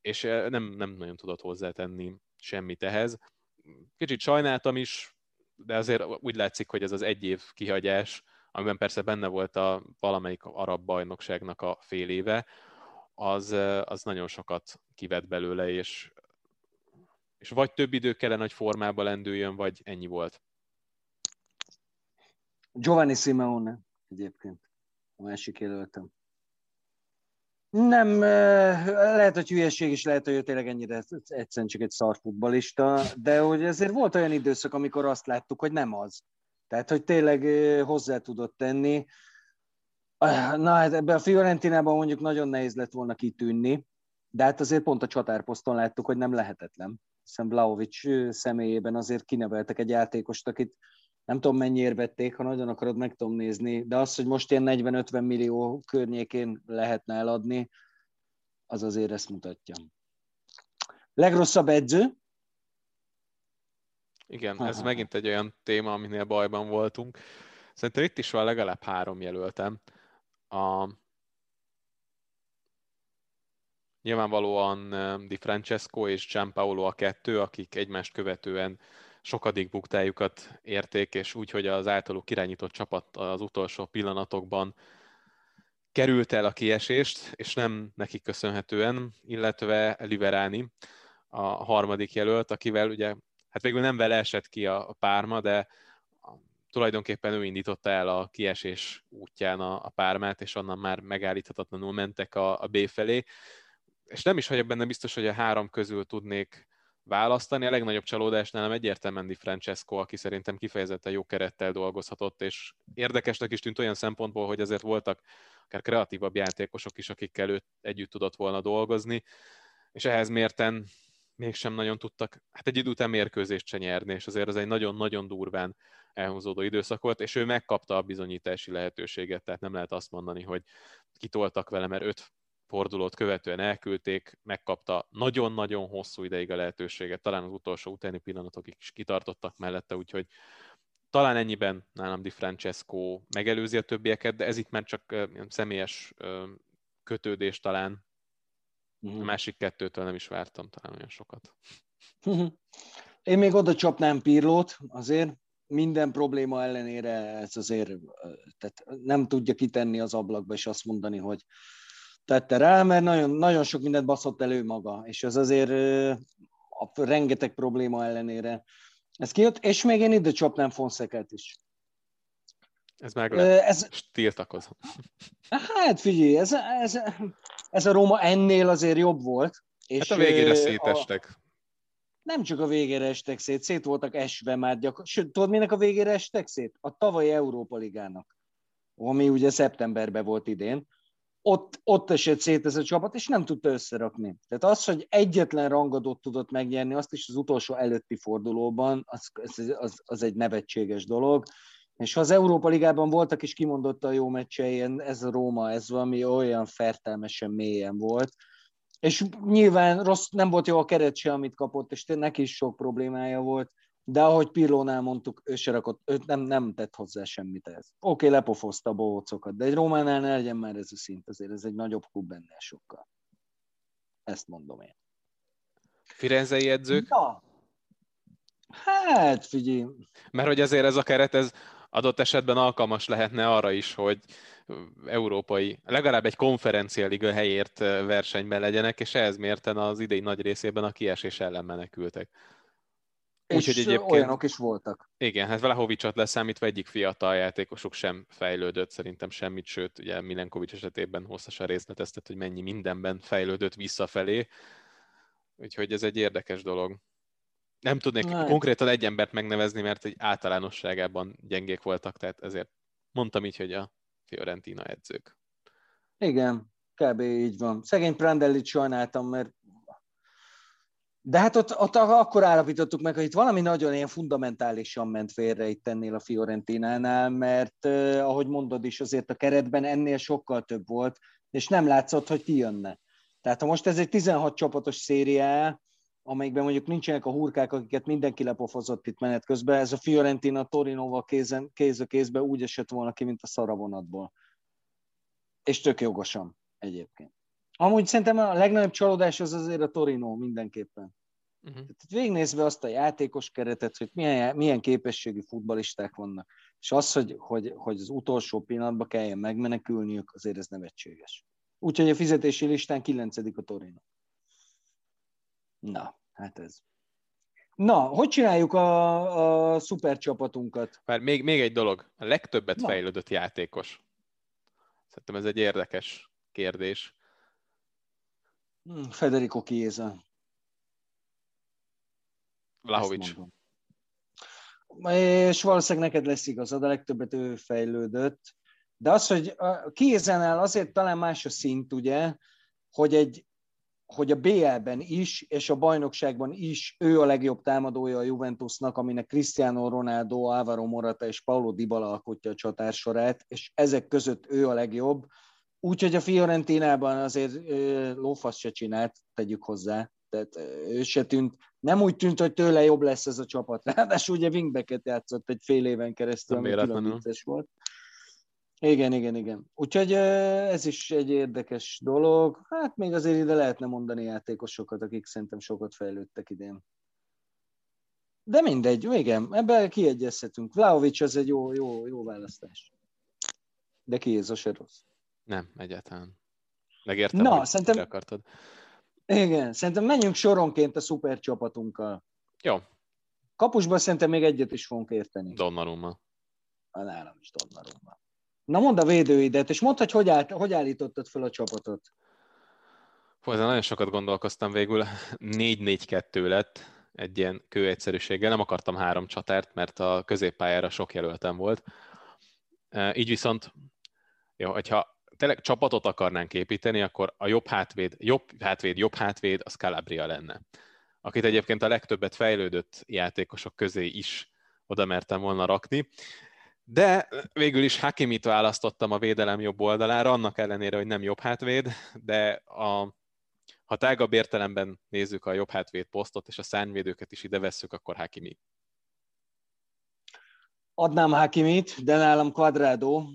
És nem, nem nagyon tudott hozzátenni semmit ehhez. Kicsit sajnáltam is, de azért úgy látszik, hogy ez az egy év kihagyás, amiben persze benne volt a valamelyik arab bajnokságnak a fél éve, az, az nagyon sokat kivett belőle, és és vagy több idő kellene, hogy formába lendüljön, vagy ennyi volt. Giovanni Simeone egyébként, a másik jelöltem. Nem, lehet, hogy hülyeség is, lehet, hogy ő tényleg ennyire egyszerűen csak egy szarfutbalista, de hogy ezért volt olyan időszak, amikor azt láttuk, hogy nem az. Tehát, hogy tényleg hozzá tudott tenni. Na hát ebbe a Fiorentinában mondjuk nagyon nehéz lett volna kitűnni, de hát azért pont a csatárposzton láttuk, hogy nem lehetetlen hiszen Vlaovic személyében azért kineveltek egy játékost, akit nem tudom mennyiért vették, ha nagyon akarod, meg tudom nézni, de az, hogy most ilyen 40-50 millió környékén lehetne eladni, az azért ezt mutatja. Legrosszabb edző? Igen, ez megint egy olyan téma, aminél bajban voltunk. Szerintem itt is van legalább három jelöltem. A, Nyilvánvalóan Di Francesco és Gianpaolo a kettő, akik egymást követően sokadik buktájukat érték, és úgy, hogy az általuk irányított csapat az utolsó pillanatokban került el a kiesést, és nem neki köszönhetően, illetve Liverani, a harmadik jelölt, akivel ugye, hát végül nem vele esett ki a, párma, de tulajdonképpen ő indította el a kiesés útján a, a pármát, és onnan már megállíthatatlanul mentek a, a B felé és nem is vagyok benne biztos, hogy a három közül tudnék választani. A legnagyobb csalódás nálam egyértelműen Di Francesco, aki szerintem kifejezetten jó kerettel dolgozhatott, és érdekesnek is tűnt olyan szempontból, hogy azért voltak akár kreatívabb játékosok is, akikkel őt együtt tudott volna dolgozni, és ehhez mérten mégsem nagyon tudtak, hát egy idő után mérkőzést se nyerni, és azért ez egy nagyon-nagyon durván elhúzódó időszak volt, és ő megkapta a bizonyítási lehetőséget, tehát nem lehet azt mondani, hogy kitoltak vele, mert öt fordulót követően elküldték, megkapta nagyon-nagyon hosszú ideig a lehetőséget, talán az utolsó utáni pillanatokig is kitartottak mellette, úgyhogy talán ennyiben nálam Di Francesco megelőzi a többieket, de ez itt már csak személyes kötődés talán. A másik kettőtől nem is vártam talán olyan sokat. Én még oda csapnám Pirlót, azért minden probléma ellenére ez azért tehát nem tudja kitenni az ablakba, és azt mondani, hogy tette rá, mert nagyon, nagyon sok mindent baszott elő maga, és ez azért a rengeteg probléma ellenére. Ez kijött, és még én ide csapnám Fonszekát is. Ez meg ez, tiltakozom. Hát figyelj, ez, ez, ez a Róma ennél azért jobb volt. És hát a végére szétestek. A, nem csak a végére estek szét, szét voltak esve már gyakor. Sőt, tudod, minek a végére estek szét? A tavalyi Európa Ligának, ami ugye szeptemberben volt idén ott, ott esett szét ez a csapat, és nem tudta összerakni. Tehát az, hogy egyetlen rangadót tudott megnyerni, azt is az utolsó előtti fordulóban, az, az, az egy nevetséges dolog. És ha az Európa Ligában voltak is kimondotta a jó meccsei, ez a Róma, ez valami olyan fertelmesen mélyen volt. És nyilván rossz, nem volt jó a keret se, amit kapott, és neki is sok problémája volt de ahogy Pirlónál mondtuk, ő se rakott, ő nem, nem tett hozzá semmit ez. Oké, okay, lepofozta a bohócokat, de egy Rómánál ne legyen már ez a szint, azért ez egy nagyobb klub benne sokkal. Ezt mondom én. Firenzei edzők? Ja. Hát, figyelj. Mert hogy azért ez a keret, ez adott esetben alkalmas lehetne arra is, hogy európai, legalább egy konferencialiga helyért versenyben legyenek, és ehhez mérten az idei nagy részében a kiesés ellen menekültek. Úgyhogy egyébként... olyanok is voltak. Igen, hát Vlahovicsot leszámítva egyik fiatal játékosuk sem fejlődött, szerintem semmit, sőt, ugye Milenkovics esetében hosszasan részleteztet, hogy mennyi mindenben fejlődött visszafelé. Úgyhogy ez egy érdekes dolog. Nem tudnék Na, konkrétan egy embert megnevezni, mert egy általánosságában gyengék voltak, tehát ezért mondtam így, hogy a Fiorentina edzők. Igen, kb. így van. Szegény Prandellit sajnáltam, mert de hát ott, ott akkor állapítottuk meg, hogy itt valami nagyon ilyen fundamentálisan ment félre itt ennél a Fiorentinánál, mert eh, ahogy mondod is, azért a keretben ennél sokkal több volt, és nem látszott, hogy kijönne. Tehát ha most ez egy 16 csapatos szériá, amelyikben mondjuk nincsenek a hurkák, akiket mindenki lepofozott itt menet közben, ez a Fiorentina Torinoval kézen, kéz a kézbe úgy esett volna ki, mint a szaravonatból. És tök jogosan egyébként. Amúgy szerintem a legnagyobb csalódás az azért a Torino mindenképpen. Uh-huh. Tehát végignézve azt a játékos keretet, hogy milyen, milyen képességű futbalisták vannak, és az, hogy, hogy, hogy az utolsó pillanatban kelljen megmenekülniük, azért ez nevetséges. Úgyhogy a fizetési listán 9. a Torino. Na, hát ez. Na, hogy csináljuk a, a szuper csapatunkat? Már még, még egy dolog. A legtöbbet Na. fejlődött játékos. Szerintem ez egy érdekes kérdés. Hmm, Federico Chiesa. Vlahovics. És valószínűleg neked lesz igazad, a legtöbbet ő fejlődött. De az, hogy a Chiesa-nál azért talán más a szint, ugye, hogy egy hogy a BL-ben is, és a bajnokságban is ő a legjobb támadója a Juventusnak, aminek Cristiano Ronaldo, Álvaro Morata és Paulo Dybala alkotja a csatársorát, és ezek között ő a legjobb. Úgyhogy a Fiorentinában azért lófasz se csinált, tegyük hozzá. Tehát ő se tűnt, nem úgy tűnt, hogy tőle jobb lesz ez a csapat. Ráadásul ugye wingbacket játszott egy fél éven keresztül, ami külön volt. Igen, igen, igen. Úgyhogy ez is egy érdekes dolog. Hát még azért ide lehetne mondani játékosokat, akik szerintem sokat fejlődtek idén. De mindegy, igen, ebben kiegyezhetünk. Vlaovic az egy jó, jó, jó választás. De ki ez a se rossz. Nem, egyáltalán. Megértem, Na, hogy szerintem... akartad. Igen, szerintem menjünk soronként a szuper csapatunkkal. Jó. Kapusban szerintem még egyet is fogunk érteni. Donnarumma. A nálam is Donnarumma. Na mondd a védőidet, és mondd, hogy hogy, állt, hogy állítottad fel a csapatot. Hú, ezen nagyon sokat gondolkoztam végül. 4-4-2 lett egy ilyen kőegyszerűséggel. Nem akartam három csatárt, mert a középpályára sok jelöltem volt. Így viszont, jó, hogyha tényleg csapatot akarnánk építeni, akkor a jobb hátvéd, jobb hátvéd, jobb hátvéd, az Calabria lenne. Akit egyébként a legtöbbet fejlődött játékosok közé is oda mertem volna rakni. De végül is Hakimit választottam a védelem jobb oldalára, annak ellenére, hogy nem jobb hátvéd, de a, ha tágabb értelemben nézzük a jobb hátvéd posztot, és a szárnyvédőket is ide vesszük, akkor Hakimi. Adnám Hakimit, de nálam Quadrado.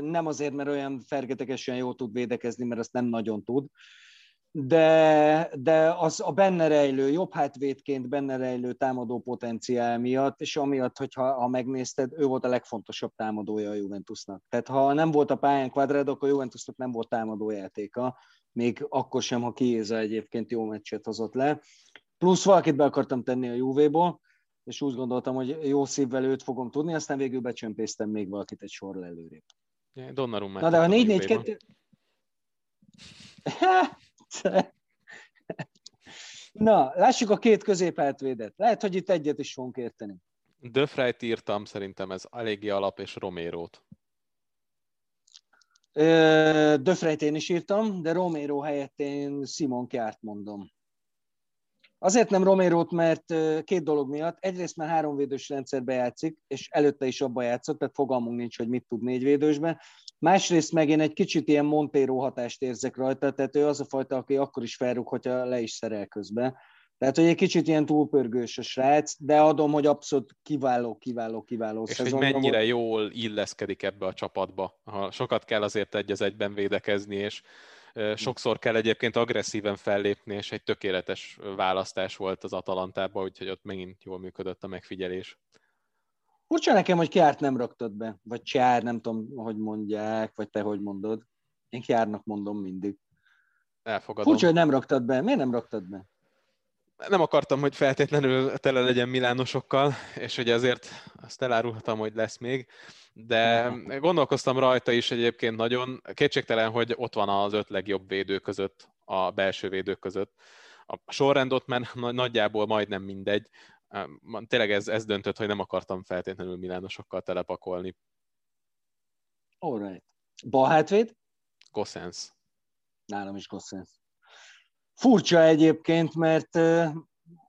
Nem azért, mert olyan fergetegesen jól tud védekezni, mert azt nem nagyon tud, de, de az a benne rejlő, jobb hátvédként benne rejlő támadó potenciál miatt, és amiatt, hogyha ha megnézted, ő volt a legfontosabb támadója a Juventusnak. Tehát ha nem volt a pályán Quadrado, akkor a Juventusnak nem volt támadó játéka, még akkor sem, ha Kiéza egyébként jó meccset hozott le. Plusz valakit be akartam tenni a Juvéból, és úgy gondoltam, hogy jó szívvel őt fogom tudni, aztán végül becsömpésztem még valakit egy sorra előrébb. Donnarumma. Na de a 4-4-2... Na, lássuk a két középhátvédet. Lehet, hogy itt egyet is fogunk érteni. Döfrejt írtam, szerintem ez eléggé alap, és Romérót. Döfrejt én is írtam, de Romero helyett én Simon Kjárt mondom. Azért nem Romérót, mert két dolog miatt. Egyrészt már háromvédős rendszerbe játszik, és előtte is abba játszott, tehát fogalmunk nincs, hogy mit tud négyvédősben. Másrészt meg én egy kicsit ilyen Montero hatást érzek rajta, tehát ő az a fajta, aki akkor is felrúg, hogyha le is szerel közben. Tehát, hogy egy kicsit ilyen túlpörgős a srác, de adom, hogy abszolút kiváló, kiváló, kiváló És hogy mennyire volt. jól illeszkedik ebbe a csapatba. Ha sokat kell azért egy az egyben védekezni, és sokszor kell egyébként agresszíven fellépni, és egy tökéletes választás volt az Atalantában, úgyhogy ott megint jól működött a megfigyelés. Furcsa nekem, hogy Kiárt nem raktad be, vagy Csár, nem tudom, hogy mondják, vagy te hogy mondod. Én Kiárnak mondom mindig. Elfogadom. Furcsa, hogy nem raktad be. Miért nem raktad be? Nem akartam, hogy feltétlenül tele legyen milánosokkal, és hogy ezért azt elárulhatom, hogy lesz még, de gondolkoztam rajta is egyébként nagyon. Kétségtelen, hogy ott van az öt legjobb védő között, a belső védők között. A sorrend ott már nagyjából majdnem mindegy, tényleg ez, ez döntött, hogy nem akartam feltétlenül milánosokkal telepakolni. Alright. Bal hátvéd? Gossens. Nálam is Gossens. Furcsa egyébként, mert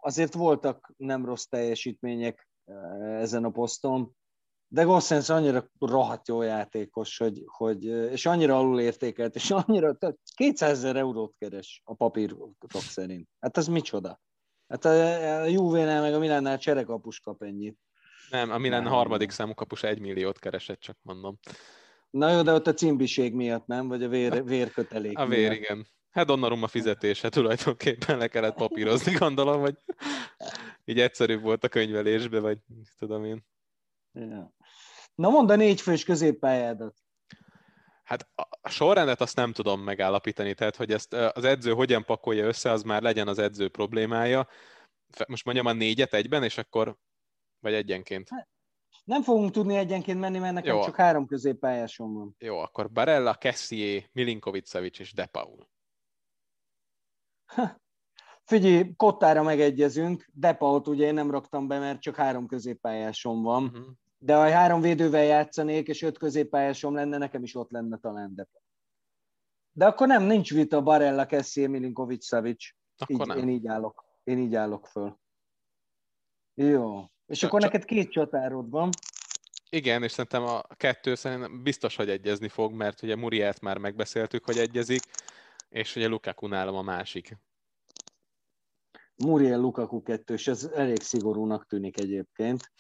azért voltak nem rossz teljesítmények ezen a poszton, de Gossens annyira rohadt jó játékos, hogy, hogy, és annyira alulértékelt, és annyira, tehát 200 ezer eurót keres a papírok szerint. Hát az micsoda? Hát a, a Juve-nál meg a Milánnál cserekapus kap ennyit. Nem, a Milán harmadik számú kapus egy milliót keresett, csak mondom. Na jó, de ott a cimbiség miatt nem? Vagy a vér, vérkötelék A vér, miatt. igen. Hát Donnarumma fizetése tulajdonképpen le kellett papírozni, gondolom, hogy így egyszerűbb volt a könyvelésbe, vagy tudom én. Ja. Na mondd a négyfős középpályádat. Hát a sorrendet azt nem tudom megállapítani, tehát hogy ezt az edző hogyan pakolja össze, az már legyen az edző problémája. Most mondjam a négyet egyben, és akkor, vagy egyenként. Nem fogunk tudni egyenként menni, mert nekem Jó. csak három középpályásom van. Jó, akkor Barella, Kessié, Milinkovic-Savic és Depaul. Figyelj, Kottára megegyezünk, Depaut ugye én nem raktam be, mert csak három középpályásom van. Uh-huh. De ha három védővel játszanék, és öt középpályásom lenne, nekem is ott lenne talán Depa. De akkor nem, nincs vita Barella, Kessié, Milinkovic, Savic. Akkor Így, nem. én így állok. Én így állok föl. Jó. És Csak- akkor csak- neked két csatárod van. Igen, és szerintem a kettő szerintem biztos, hogy egyezni fog, mert ugye Murielt már megbeszéltük, hogy egyezik, és ugye Lukaku nálam a másik. Muriel Lukaku kettős, ez elég szigorúnak tűnik egyébként.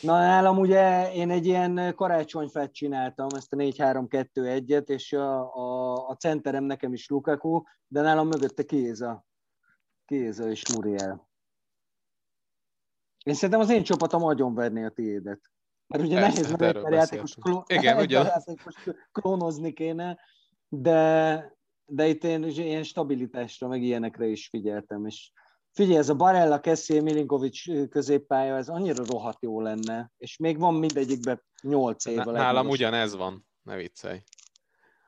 Na nálam ugye én egy ilyen karácsonyfát csináltam, ezt a 4-3-2-1-et, és a, a, a centerem nekem is Lukaku, de nálam mögötte Kéza. Kéza és Muriel. Én szerintem az én csapatom agyonverné a tiédet. Mert ugye Persze, nehéz, hát mert játékos, beszéltünk. kló... Igen, ugye. klónozni kéne, de, de itt én ilyen stabilitásra, meg ilyenekre is figyeltem, és Figyelj, ez a Barella, Kessié, Milinkovic középpálya, ez annyira rohadt jó lenne, és még van mindegyikben 8 év Nálam ugyanez van, ne viccelj.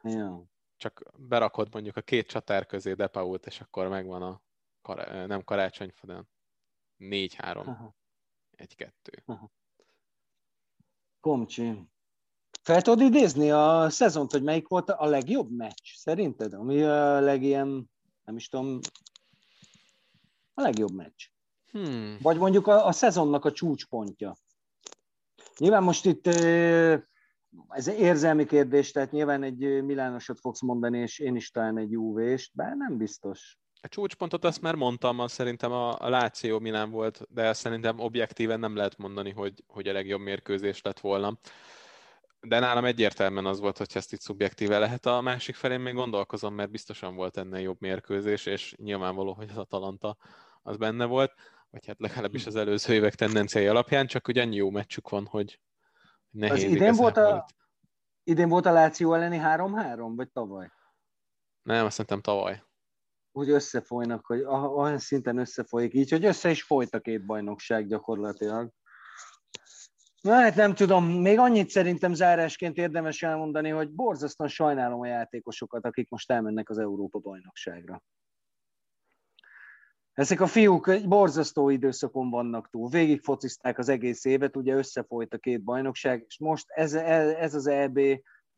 Ja. Csak berakod mondjuk a két csatár közé Depault, és akkor megvan a kará- nem karácsonyfa, de 4-3, Aha. 1-2. Komcsi. Fel tudod idézni a szezont, hogy melyik volt a legjobb meccs, szerinted? Ami a legilyen, nem is tudom, a legjobb meccs. Hmm. Vagy mondjuk a, a szezonnak a csúcspontja. Nyilván most itt ez érzelmi kérdés, tehát nyilván egy Milánosot fogsz mondani, és én is talán egy UV-st, bár nem biztos. A csúcspontot azt már mondtam, az szerintem a, a Láció Milán volt, de szerintem objektíven nem lehet mondani, hogy, hogy a legjobb mérkőzés lett volna. De nálam egyértelműen az volt, hogy ezt itt szubjektíve lehet. A másik felén még gondolkozom, mert biztosan volt ennél jobb mérkőzés, és nyilvánvaló, hogy az Atalanta az benne volt, vagy hát legalábbis az előző évek tendenciái alapján, csak ugye annyi jó meccsük van, hogy nehéz idén volt a- igazából. Idén volt a Láció elleni 3-3, vagy tavaly? Nem, azt szerintem tavaly. Úgy összefolynak, hogy olyan szinten összefolyik így, hogy össze is folyt a két bajnokság gyakorlatilag. Na hát nem tudom, még annyit szerintem zárásként érdemes elmondani, hogy borzasztóan sajnálom a játékosokat, akik most elmennek az Európa bajnokságra. Ezek a fiúk egy borzasztó időszakon vannak túl. Végig focizták az egész évet, ugye összefolyt a két bajnokság, és most ez, ez az EB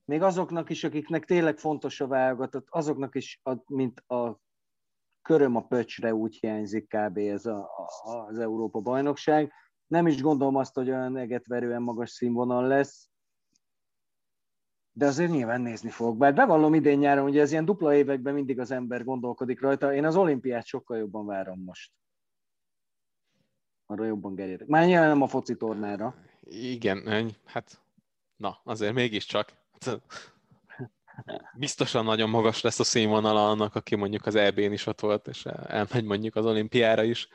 még azoknak is, akiknek tényleg fontos a válogatott, azoknak is, mint a köröm a pöcsre úgy hiányzik kb. ez a, a, az Európa bajnokság. Nem is gondolom azt, hogy olyan egetverően magas színvonal lesz, de azért nyilván nézni fogok. Bár bevallom idén nyáron, ugye ez ilyen dupla években mindig az ember gondolkodik rajta. Én az olimpiát sokkal jobban várom most. Arra jobban gerjedek. Már nyilván nem a foci tornára. Igen, hát na, azért mégiscsak. Biztosan nagyon magas lesz a színvonala annak, aki mondjuk az EB-n is ott volt, és elmegy mondjuk az olimpiára is,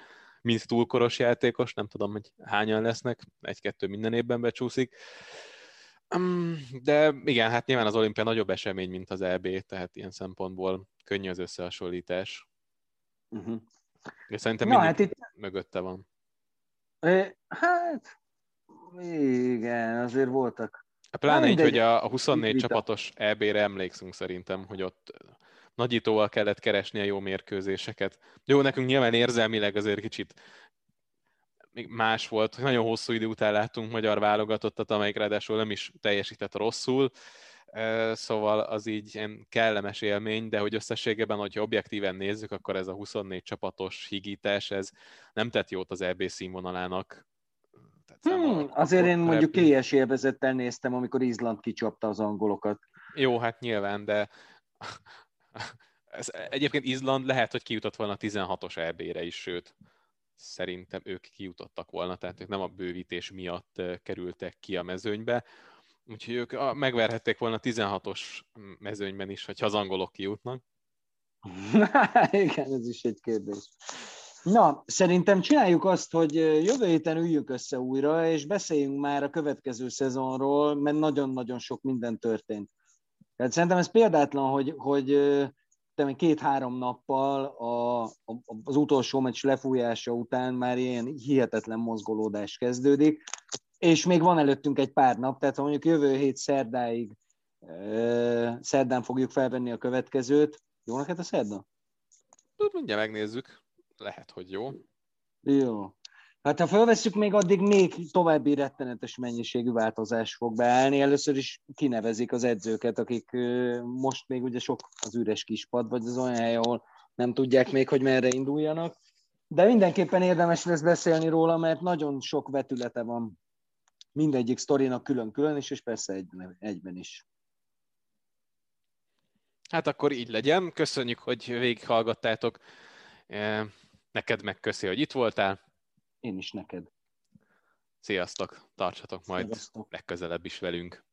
mint túlkoros játékos, nem tudom, hogy hányan lesznek, egy-kettő minden évben becsúszik. De igen, hát nyilván az olimpia nagyobb esemény, mint az EB, tehát ilyen szempontból könnyű az összehasonlítás. Uh-huh. És szerintem mindig hát itt mögötte van. Hát, igen, azért voltak. Pláne Na, így, hogy a a 24 Vita. csapatos EB-re emlékszünk szerintem, hogy ott nagyítóval kellett keresni a jó mérkőzéseket. Jó, nekünk nyilván érzelmileg azért kicsit még más volt, nagyon hosszú idő után láttunk magyar válogatottat, amelyik ráadásul nem is teljesített rosszul. szóval az így ilyen kellemes élmény, de hogy összességében, hogyha objektíven nézzük, akkor ez a 24 csapatos higítás, ez nem tett jót az EB színvonalának. Hmm, azért én mondjuk kélyes élvezettel néztem, amikor Izland kicsapta az angolokat. Jó, hát nyilván, de ez, egyébként Izland lehet, hogy kijutott volna a 16-os EB-re is, sőt, szerintem ők kijutottak volna, tehát ők nem a bővítés miatt kerültek ki a mezőnybe, úgyhogy ők megverhették volna a 16-os mezőnyben is, hogyha az angolok kijutnak. Igen, ez is egy kérdés. Na, szerintem csináljuk azt, hogy jövő héten üljük össze újra, és beszéljünk már a következő szezonról, mert nagyon-nagyon sok minden történt. Tehát szerintem ez példátlan, hogy, hogy két-három nappal a, a, az utolsó meccs lefújása után már ilyen hihetetlen mozgolódás kezdődik, és még van előttünk egy pár nap, tehát ha mondjuk jövő hét szerdáig szerdán fogjuk felvenni a következőt. Jó neked a szerda? Mindjárt megnézzük. Lehet, hogy jó. Jó. Hát ha felveszünk, még addig még további rettenetes mennyiségű változás fog beállni. Először is kinevezik az edzőket, akik most még ugye sok az üres kispad, vagy az olyan hely, ahol nem tudják még, hogy merre induljanak. De mindenképpen érdemes lesz beszélni róla, mert nagyon sok vetülete van mindegyik sztorinak külön-külön is, és persze egyben is. Hát akkor így legyen. Köszönjük, hogy végighallgattátok. Neked megköszi, hogy itt voltál. Én is neked. Sziasztok, tartsatok majd Sziasztok. legközelebb is velünk.